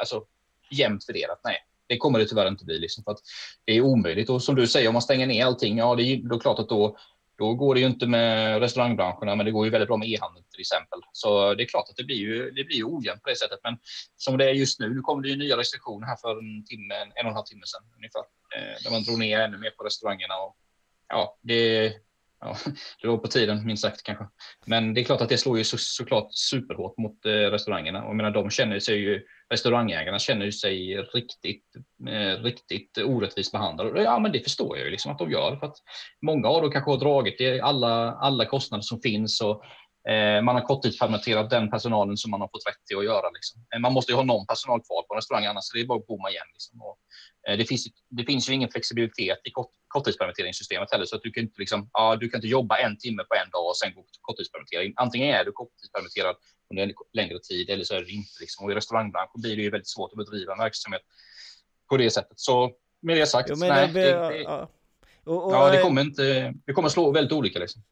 [SPEAKER 2] alltså, jämnt fördelat. Nej, det kommer det tyvärr inte bli. Liksom, för att det är omöjligt. Och som du säger, om man stänger ner allting, ja, det är då klart att då, då går det ju inte med restaurangbranscherna, men det går ju väldigt bra med e-handel till exempel. Så det är klart att det blir ju, det blir ju ojämnt på det sättet. Men som det är just nu, nu kommer det ju nya restriktioner här för en timme, en och en halv timme sedan ungefär, eh, där man drog ner ännu mer på restaurangerna. Och, ja, det, ja, det var på tiden minst sagt kanske. Men det är klart att det slår ju så, såklart superhårt mot eh, restaurangerna. Och jag menar, de känner sig ju, restaurangägarna känner sig riktigt, eh, riktigt orättvist behandlade. Ja, men det förstår jag ju liksom att de gör. För att många av dem kanske har dragit det, alla, alla kostnader som finns och man har korttidspermitterat den personalen som man har fått rätt till att göra. Liksom. Eh, man måste ju ha någon personal kvar på restaurangen, annars är det bara att bomma igen. Liksom. Och, eh, det, finns, det finns ju ingen flexibilitet i kort, korttidspermitteringssystemet heller, så att du kan inte liksom, ja, du kan inte jobba en timme på en dag och sen gå på korttidspermittering. Antingen är du korttidspermitterad under en längre tid eller så är det inte. Liksom. Och i restaurangbranschen blir det ju väldigt svårt att bedriva en verksamhet på det sättet. Så med det sagt, jo, nej, det, det, och, ja, det kommer inte. Det kommer slå väldigt olika liksom.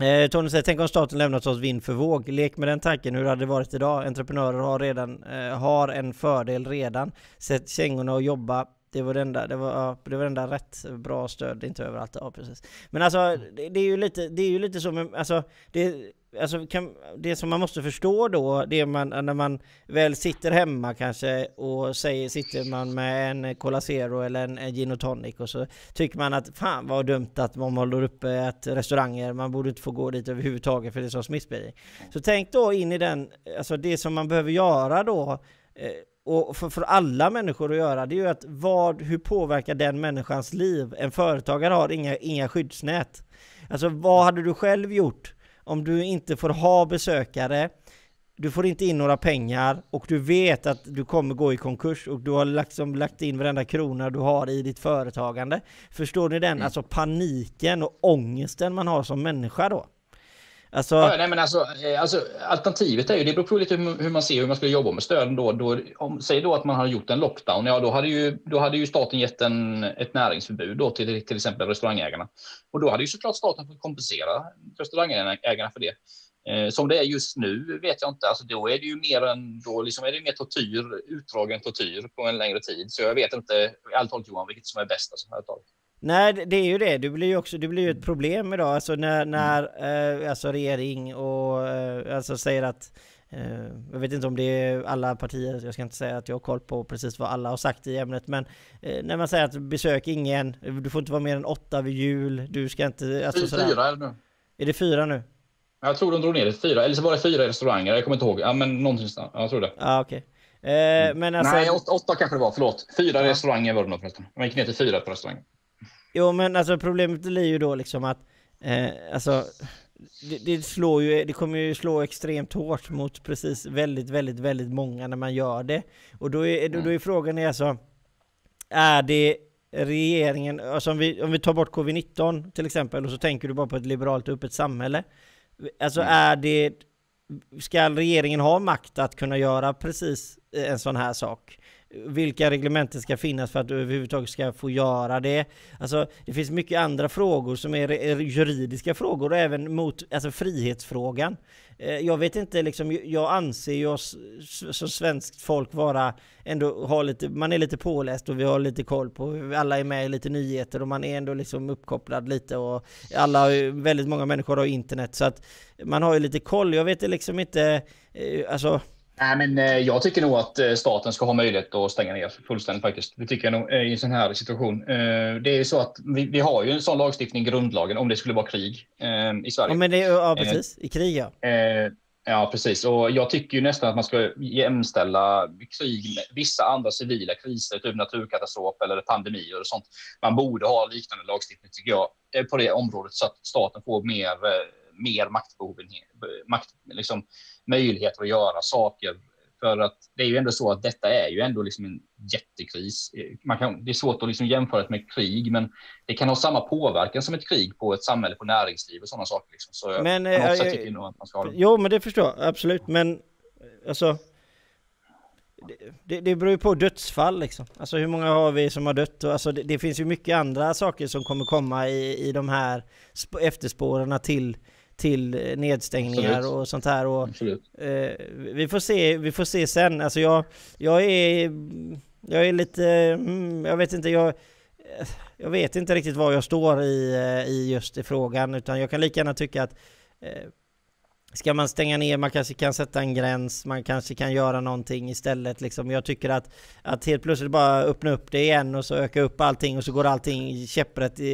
[SPEAKER 1] Eh, Tony säger, tänk om staten lämnat oss vind för våg. Lek med den tanken, hur hade det varit idag? Entreprenörer har, redan, eh, har en fördel redan. Sätt kängorna och jobba. Det var det enda, det var, ja, det var det enda rätt bra stöd, inte överallt. Ja, precis. Men alltså, det, det är ju lite, det är ju lite så med, alltså, det, alltså, kan, det som man måste förstå då, det man, när man väl sitter hemma kanske och säger, sitter man med en Cola Zero eller en, en gin och tonic och så tycker man att fan vad dumt att man håller uppe att restauranger, man borde inte få gå dit överhuvudtaget för det är så smittspridning. Så tänk då in i den, alltså det som man behöver göra då, eh, och för, för alla människor att göra, det är ju att vad, hur påverkar den människans liv? En företagare har inga, inga skyddsnät. Alltså vad hade du själv gjort om du inte får ha besökare, du får inte in några pengar och du vet att du kommer gå i konkurs och du har liksom lagt in varenda krona du har i ditt företagande. Förstår ni den? Mm. Alltså paniken och ångesten man har som människa då.
[SPEAKER 2] Alltså... Ja, nej, men alltså, eh, alltså, alternativet är ju, det beror på lite hur man ser hur man skulle jobba med stöden då. då om, säg då att man har gjort en lockdown, ja då hade ju, då hade ju staten gett en, ett näringsförbud då till till exempel restaurangägarna. Och då hade ju såklart staten fått kompensera restaurangägarna för det. Eh, som det är just nu vet jag inte, alltså då är det ju mer än, då liksom är det mer tortyr, utdragen tortyr på en längre tid. Så jag vet inte, ärligt talat Johan, vilket som är bäst. Alltså,
[SPEAKER 1] Nej, det är ju det. Det blir ju också det blir ju ett problem idag. Alltså när, när eh, alltså regering och eh, alltså säger att eh, jag vet inte om det är alla partier, jag ska inte säga att jag har koll på precis vad alla har sagt i ämnet, men eh, när man säger att besök ingen, du får inte vara mer än åtta vid jul, du ska inte...
[SPEAKER 2] Alltså, fyra är det nu.
[SPEAKER 1] Är det fyra nu?
[SPEAKER 2] Jag tror de drog ner det till fyra, eller så var det fyra restauranger, jag kommer inte ihåg. Ja, men någonting sånt. Jag tror det.
[SPEAKER 1] Ja, ah, okej. Okay. Eh, mm. men alltså...
[SPEAKER 2] Nej, åtta, åtta, kanske det var, förlåt. Fyra ja. restauranger var det nog förresten. Man gick ner till fyra på restaurangen.
[SPEAKER 1] Jo men alltså problemet blir ju då liksom att eh, alltså det, det, slår ju, det kommer ju slå extremt hårt mot precis väldigt, väldigt, väldigt många när man gör det. Och då är, då, då är frågan är alltså, är det regeringen, alltså om vi, om vi tar bort covid-19 till exempel och så tänker du bara på ett liberalt och öppet samhälle. Alltså mm. är det, ska regeringen ha makt att kunna göra precis en sån här sak? Vilka reglementen ska finnas för att du överhuvudtaget ska få göra det. Alltså, det finns mycket andra frågor som är juridiska frågor och även mot alltså, frihetsfrågan. Eh, jag vet inte, liksom, jag anser ju oss som svenskt folk vara ändå ha lite, man är lite påläst och vi har lite koll på, alla är med i lite nyheter och man är ändå liksom uppkopplad lite och alla, väldigt många människor har internet så att man har ju lite koll. Jag vet liksom inte, eh, alltså
[SPEAKER 2] Nej, men eh, jag tycker nog att eh, staten ska ha möjlighet att stänga ner fullständigt faktiskt. Det tycker jag nog i en sån här situation. Eh, det är ju så att vi, vi har ju en sån lagstiftning i grundlagen om det skulle vara krig i Sverige.
[SPEAKER 1] Ja, men det, ja precis. I krig ja.
[SPEAKER 2] Ja, precis. Och jag tycker ju nästan att man ska jämställa krig med vissa andra civila kriser, typ naturkatastrof eller pandemier och sånt. Man borde ha liknande lagstiftning, tycker jag, eh, på det området så att staten får mer, eh, mer maktbefogenhet, makt, liksom, möjligheter att göra saker för att det är ju ändå så att detta är ju ändå liksom en jättekris. Man kan, det är svårt att liksom jämföra det med krig, men det kan ha samma påverkan som ett krig på ett samhälle, på näringsliv och sådana saker. Liksom. Så
[SPEAKER 1] men, äh, jag, jag, att man ska ha det. Jo, men det förstår jag absolut. Men alltså, det, det beror ju på dödsfall liksom. Alltså hur många har vi som har dött? Och alltså det, det finns ju mycket andra saker som kommer komma i, i de här efterspåren till till nedstängningar Absolut. och sånt här. Och, eh, vi, får se, vi får se sen. Alltså jag, jag är, jag är lite, mm, jag vet inte, jag, jag vet inte riktigt var jag står i, eh, i just i frågan, utan jag kan lika gärna tycka att eh, Ska man stänga ner, man kanske kan sätta en gräns, man kanske kan göra någonting istället liksom. Jag tycker att, att helt plötsligt bara öppna upp det igen och så öka upp allting och så går allting käpprätt eh,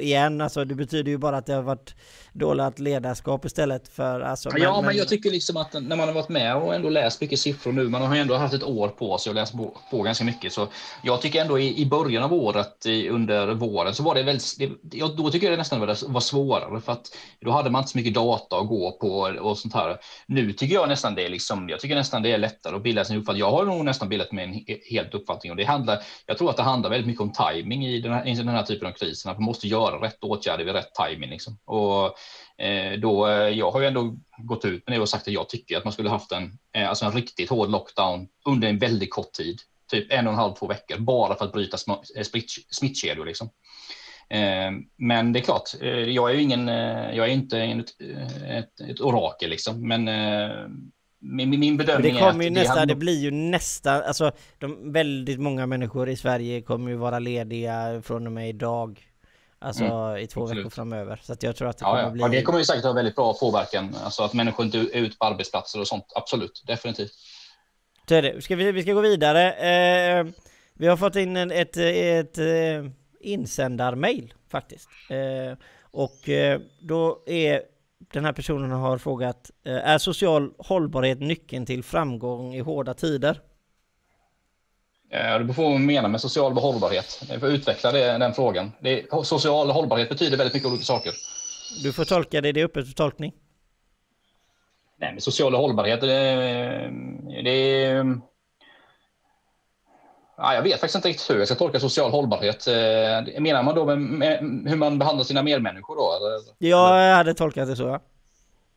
[SPEAKER 1] igen. Alltså det betyder ju bara att det har varit dåligt ledarskap istället för... Alltså,
[SPEAKER 2] ja, men, men jag tycker liksom att när man har varit med och ändå läst mycket siffror nu, man har ändå haft ett år på sig och läst på, på ganska mycket, så jag tycker ändå i, i början av året, i, under våren, så var det väldigt... Det, jag, då tycker jag det nästan var svårare, för att då hade man inte så mycket data att gå på och sånt här. Nu tycker jag nästan det är liksom, jag tycker nästan det är lättare att bilda sin uppfattning. Jag har nog nästan bildat mig en helt uppfattning och det handlar, jag tror att det handlar väldigt mycket om timing i den här, i den här typen av kriser, att man måste göra rätt åtgärder vid rätt timing liksom. Och Eh, då, eh, jag har ju ändå gått ut med det och sagt att jag tycker att man skulle haft en, eh, alltså en riktigt hård lockdown under en väldigt kort tid, typ en och en halv, två veckor, bara för att bryta eh, smittkedjor. Liksom. Men det är klart, jag är ju ingen, jag är inte ett, ett, ett orakel liksom, men min, min bedömning
[SPEAKER 1] det kommer ju är att nästa, det, det blir ju nästa, alltså de väldigt många människor i Sverige kommer ju vara lediga från och med idag. Alltså mm, i två absolut. veckor framöver. Så jag tror att det
[SPEAKER 2] ja,
[SPEAKER 1] kommer
[SPEAKER 2] ja.
[SPEAKER 1] bli...
[SPEAKER 2] Ja, det kommer ju säkert ha väldigt bra påverkan. Alltså att människor inte är ute på arbetsplatser och sånt. Absolut, definitivt.
[SPEAKER 1] Så är det. Ska vi, vi ska gå vidare. Eh, vi har fått in en, ett, ett, ett eh, insändarmail faktiskt. Eh, och eh, då är den här personen har frågat eh, Är social hållbarhet nyckeln till framgång i hårda tider?
[SPEAKER 2] Eh, det beror på vad man menar med social hållbarhet. Jag får utveckla det, den frågan. Det, social hållbarhet betyder väldigt mycket olika saker.
[SPEAKER 1] Du får tolka det, det är öppet för tolkning.
[SPEAKER 2] Nej, men social hållbarhet, det, det är... Ja, jag vet faktiskt inte riktigt hur jag ska tolka social hållbarhet. Eh, menar man då med, med hur man behandlar sina medmänniskor då? Eller?
[SPEAKER 1] Ja, jag hade tolkat det så. Ja.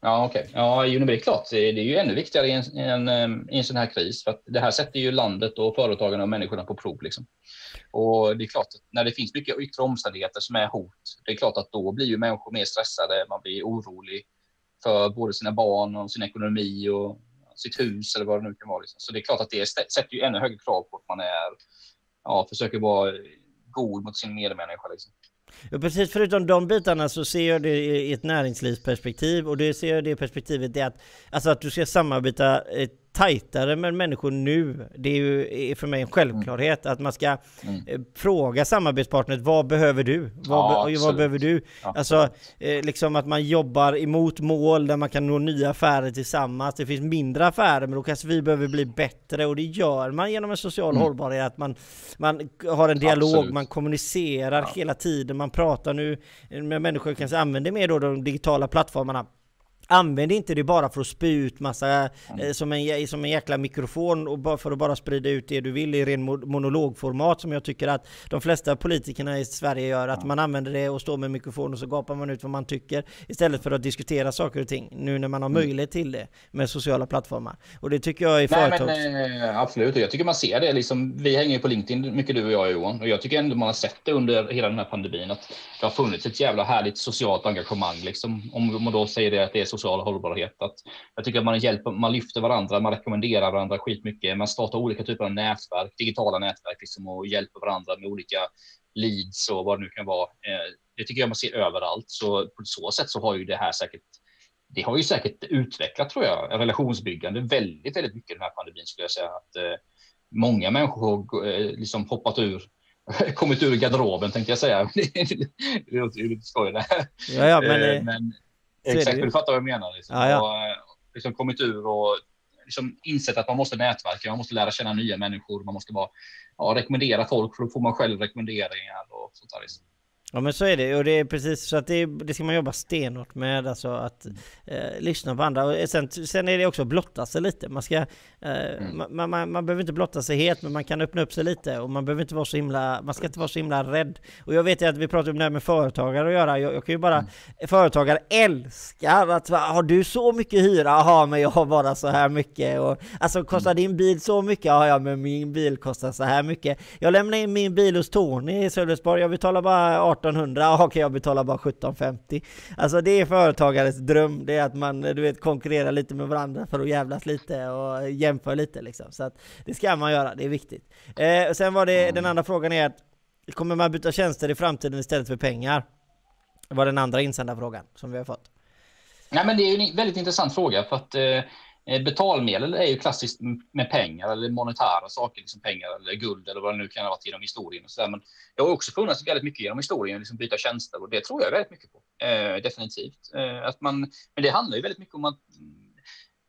[SPEAKER 2] Ja, okej. Okay. Ja, jo, det är klart. Det är ju ännu viktigare i en, en, i en sån här kris. För det här sätter ju landet och företagen och människorna på prov. Liksom. Och det är klart att när det finns mycket yttre omständigheter som är hot, det är klart att då blir ju människor mer stressade. Man blir orolig för både sina barn och sin ekonomi och sitt hus eller vad det nu kan vara. Liksom. Så det är klart att det sätter ju ännu högre krav på att man är, ja, försöker vara god mot sin medmänniska. Liksom.
[SPEAKER 1] Ja, precis, förutom de bitarna så ser jag det i ett näringslivsperspektiv och det ser jag det perspektivet det att, alltså att du ska samarbeta eh, tajtare med människor nu. Det är ju för mig en självklarhet att man ska mm. Eh, fråga samarbetspartnern vad behöver du? Vad, ja, vad behöver du? Ja. Alltså eh, liksom att man jobbar emot mål där man kan nå nya affärer tillsammans. Det finns mindre affärer men då kanske vi behöver bli bättre och det gör man genom en social mm. hållbarhet. Att man, man har en dialog, Absolut. man kommunicerar ja. hela tiden, man pratar nu med människor, kanske använder mer då de digitala plattformarna Använd inte det bara för att spy ut massa, eh, som, en, som en jäkla mikrofon och bara för att bara sprida ut det du vill i ren monologformat som jag tycker att de flesta politikerna i Sverige gör. Att man använder det och står med mikrofon och så gapar man ut vad man tycker istället för att diskutera saker och ting. Nu när man har mm. möjlighet till det med sociala plattformar. Och det tycker jag är företags...
[SPEAKER 2] Eh, absolut, jag tycker man ser det. Liksom, vi hänger ju på LinkedIn mycket du och jag Johan. Och jag tycker ändå man har sett det under hela den här pandemin att det har funnits ett jävla härligt socialt engagemang. Liksom, om man då säger det att det är social hållbarhet. Att jag tycker att man hjälper, man lyfter varandra, man rekommenderar varandra skitmycket. Man startar olika typer av nätverk, digitala nätverk liksom, och hjälper varandra med olika leads och vad det nu kan vara. Eh, det tycker jag man ser överallt, så på så sätt så har ju det här säkert det har ju säkert utvecklat, tror jag, relationsbyggande väldigt, väldigt mycket den här pandemin skulle jag säga. Att eh, många människor har eh, liksom hoppat ur kommit ur garderoben tänkte jag säga. det låter ju lite skoj.
[SPEAKER 1] Ja, ja, men,
[SPEAKER 2] men, Exakt, du fattar vad jag menar. Liksom.
[SPEAKER 1] Ja, ja.
[SPEAKER 2] liksom kommit ur och liksom insett att man måste nätverka, man måste lära känna nya människor, man måste bara ja, rekommendera folk för då får man själv rekommenderingar och sånt där. Liksom.
[SPEAKER 1] Ja men så är det och det är precis så att det, det ska man jobba stenhårt med alltså att eh, lyssna på andra och sen, sen är det också att blotta sig lite. Man ska eh, mm. man, man, man, behöver inte blotta sig helt men man kan öppna upp sig lite och man behöver inte vara så himla man ska inte vara så himla rädd. Och jag vet ju att vi pratar om det här med företagare att göra. Jag, jag kan ju bara mm. företagare älskar att har du så mycket hyra? Jaha men jag har bara så här mycket och alltså kostar mm. din bil så mycket? Ja ja men min bil kostar så här mycket. Jag lämnar in min bil hos Tony i Sölvesborg. Jag betalar bara 18 1800, okej jag betalar bara 1750. Alltså det är företagares dröm, det är att man du vet konkurrerar lite med varandra för att jävlas lite och jämföra lite liksom. Så att det ska man göra, det är viktigt. Eh, och sen var det, den andra frågan är att kommer man byta tjänster i framtiden istället för pengar? Det var den andra insända frågan som vi har fått.
[SPEAKER 2] Nej men det är en väldigt intressant fråga för att Eh, Eh, betalmedel är ju klassiskt med pengar eller monetära saker, liksom pengar eller guld eller vad det nu kan ha varit genom historien. Och så där. Men det har också funnits väldigt mycket genom historien, liksom byta tjänster och det tror jag väldigt mycket på. Eh, definitivt. Eh, att man, men det handlar ju väldigt mycket om att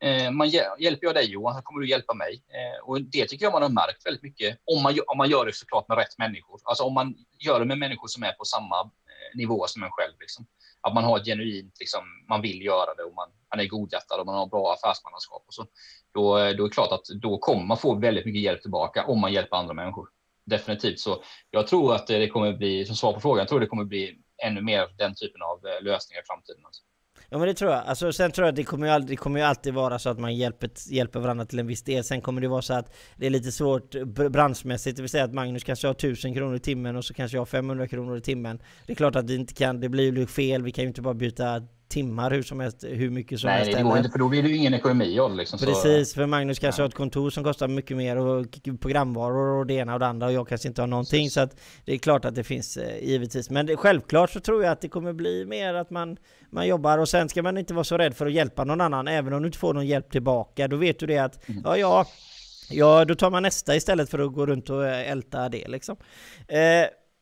[SPEAKER 2] eh, man hjälper jag dig Johan, så kommer du hjälpa mig. Eh, och det tycker jag man har märkt väldigt mycket om man, om man gör det såklart med rätt människor. Alltså om man gör det med människor som är på samma eh, nivå som en själv. Liksom att man har ett genuint, liksom, man vill göra det och man, man är godhjärtad och man har bra affärsmannaskap. Och så, då, då är det klart att då kommer man få väldigt mycket hjälp tillbaka om man hjälper andra människor. Definitivt. Så jag tror att det kommer bli, som svar på frågan, jag tror det kommer bli ännu mer den typen av eh, lösningar i framtiden. Alltså.
[SPEAKER 1] Ja men det tror jag. Alltså, sen tror jag att det kommer, ju alltid, det kommer ju alltid vara så att man hjälper, hjälper varandra till en viss del. Sen kommer det vara så att det är lite svårt branschmässigt. Det vill säga att Magnus kanske har 1000 kronor i timmen och så kanske jag har 500 kronor i timmen. Det är klart att det inte kan, det blir ju fel. Vi kan ju inte bara byta timmar hur som helst, hur mycket som
[SPEAKER 2] Nej,
[SPEAKER 1] helst.
[SPEAKER 2] Nej, det går inte för då blir det ju ingen ekonomi av liksom.
[SPEAKER 1] Precis, för Magnus kanske ja. har ett kontor som kostar mycket mer och programvaror och det ena och det andra och jag kanske inte har någonting Precis. så att det är klart att det finns eh, givetvis. Men det, självklart så tror jag att det kommer bli mer att man, man jobbar och sen ska man inte vara så rädd för att hjälpa någon annan även om du inte får någon hjälp tillbaka. Då vet du det att mm. ja, ja, ja, då tar man nästa istället för att gå runt och älta det liksom. Eh,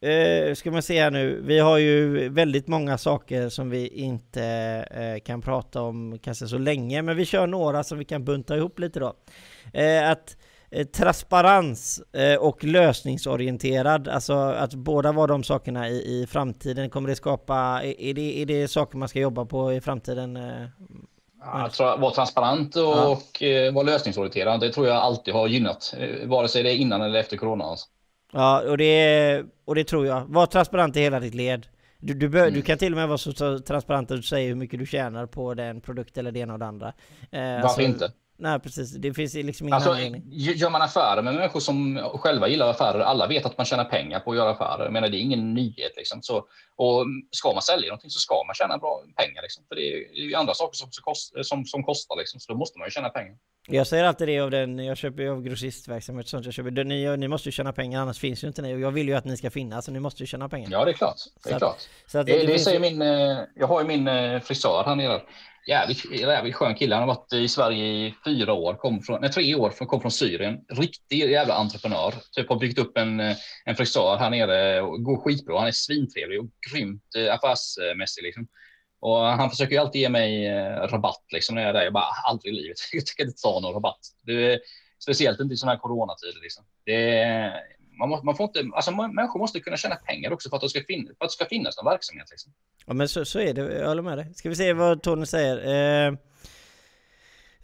[SPEAKER 1] eh, ska man se här nu, vi har ju väldigt många saker som vi inte eh, kan prata om kanske så länge, men vi kör några som vi kan bunta ihop lite då. Eh, att eh, transparens eh, och lösningsorienterad, alltså att båda var de sakerna i, i framtiden, kommer det skapa, är, är, det, är det saker man ska jobba på i framtiden? Eh,
[SPEAKER 2] Ja, vara transparent och, ja. eh, vara lösningsorienterad, det tror jag alltid har gynnat. Vare sig det är innan eller efter corona. Alltså.
[SPEAKER 1] Ja, och det, och det tror jag. Var transparent i hela ditt led. Du, du, bör, mm. du kan till och med vara så transparent att du säger hur mycket du tjänar på den produkt eller det ena och det andra.
[SPEAKER 2] Eh, Varför alltså, inte?
[SPEAKER 1] Nej precis, det finns liksom ingen
[SPEAKER 2] alltså, anledning. Gör man affärer med människor som själva gillar affärer, alla vet att man tjänar pengar på att göra affärer. Jag menar, det är ingen nyhet. Liksom. Så, och ska man sälja någonting så ska man tjäna bra pengar. Liksom. För det är ju andra saker som, som, som kostar, liksom. så då måste man ju tjäna pengar.
[SPEAKER 1] Jag säger alltid det av den, jag köper ju av grossistverksamhet sånt jag köper. Ni, ni måste ju tjäna pengar annars finns ju inte ni och jag vill ju att ni ska finnas så ni måste ju tjäna pengar.
[SPEAKER 2] Ja det är klart. Det är så klart. Att, så att det, det, det säger ju... min, eh, jag har ju min eh, frisör här nere jävligt, jävligt skön kille. Han har varit i Sverige i fyra år, kom från, nej, tre år, kom från Syrien. Riktig jävla entreprenör. Typ har byggt upp en, en frisör här nere och går skitbra. Han är svintrevlig och grymt eh, affärsmässig. Liksom. Och han försöker ju alltid ge mig eh, rabatt liksom när jag är där. Jag bara ah, aldrig i livet. Jag tänker inte ta någon rabatt. Det, speciellt inte i sådana här coronatider. Liksom. Det, man, må, man får inte, alltså människor måste kunna tjäna pengar också för att det ska, fin, för att det ska finnas någon verksamhet. Liksom.
[SPEAKER 1] Ja men så, så är det, jag håller med dig. Ska vi se vad Tony säger. Eh,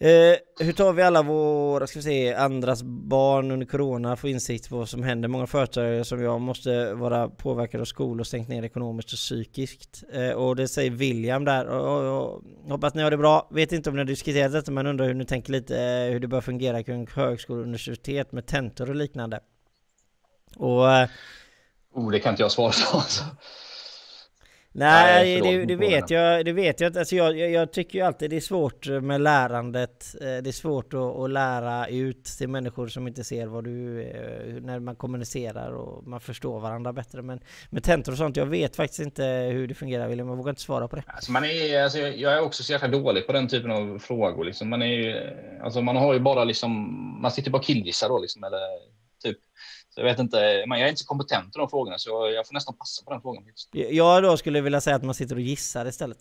[SPEAKER 1] eh, hur tar vi alla våra, ska vi se, andras barn under corona får insikt på vad som händer? Många företagare som jag måste vara påverkade av skolor, stängt ner ekonomiskt och psykiskt. Eh, och det säger William där. Och, och, och, hoppas ni har det bra. Vet inte om ni har diskuterat detta men undrar hur ni tänker lite eh, hur det bör fungera kring högskolor och universitet med tentor och liknande. Och... Eh,
[SPEAKER 2] oh, det kan inte jag svara på alltså.
[SPEAKER 1] Nej, Nej det, det, vet jag, det vet jag alltså jag, jag, jag, tycker ju alltid det är svårt med lärandet. Eh, det är svårt att, att, lära ut till människor som inte ser vad du... Eh, när man kommunicerar och man förstår varandra bättre. Men med tentor och sånt, jag vet faktiskt inte hur det fungerar William. Jag vågar inte svara på det.
[SPEAKER 2] Alltså man är, alltså jag är också så jäkla dålig på den typen av frågor. Liksom. Man, är, alltså man har ju bara liksom... Man sitter bara och killgissar då liksom. Eller typ jag vet inte, men jag är inte så kompetent i de frågorna så jag får nästan passa på den frågan.
[SPEAKER 1] Jag då skulle vilja säga att man sitter och gissar istället.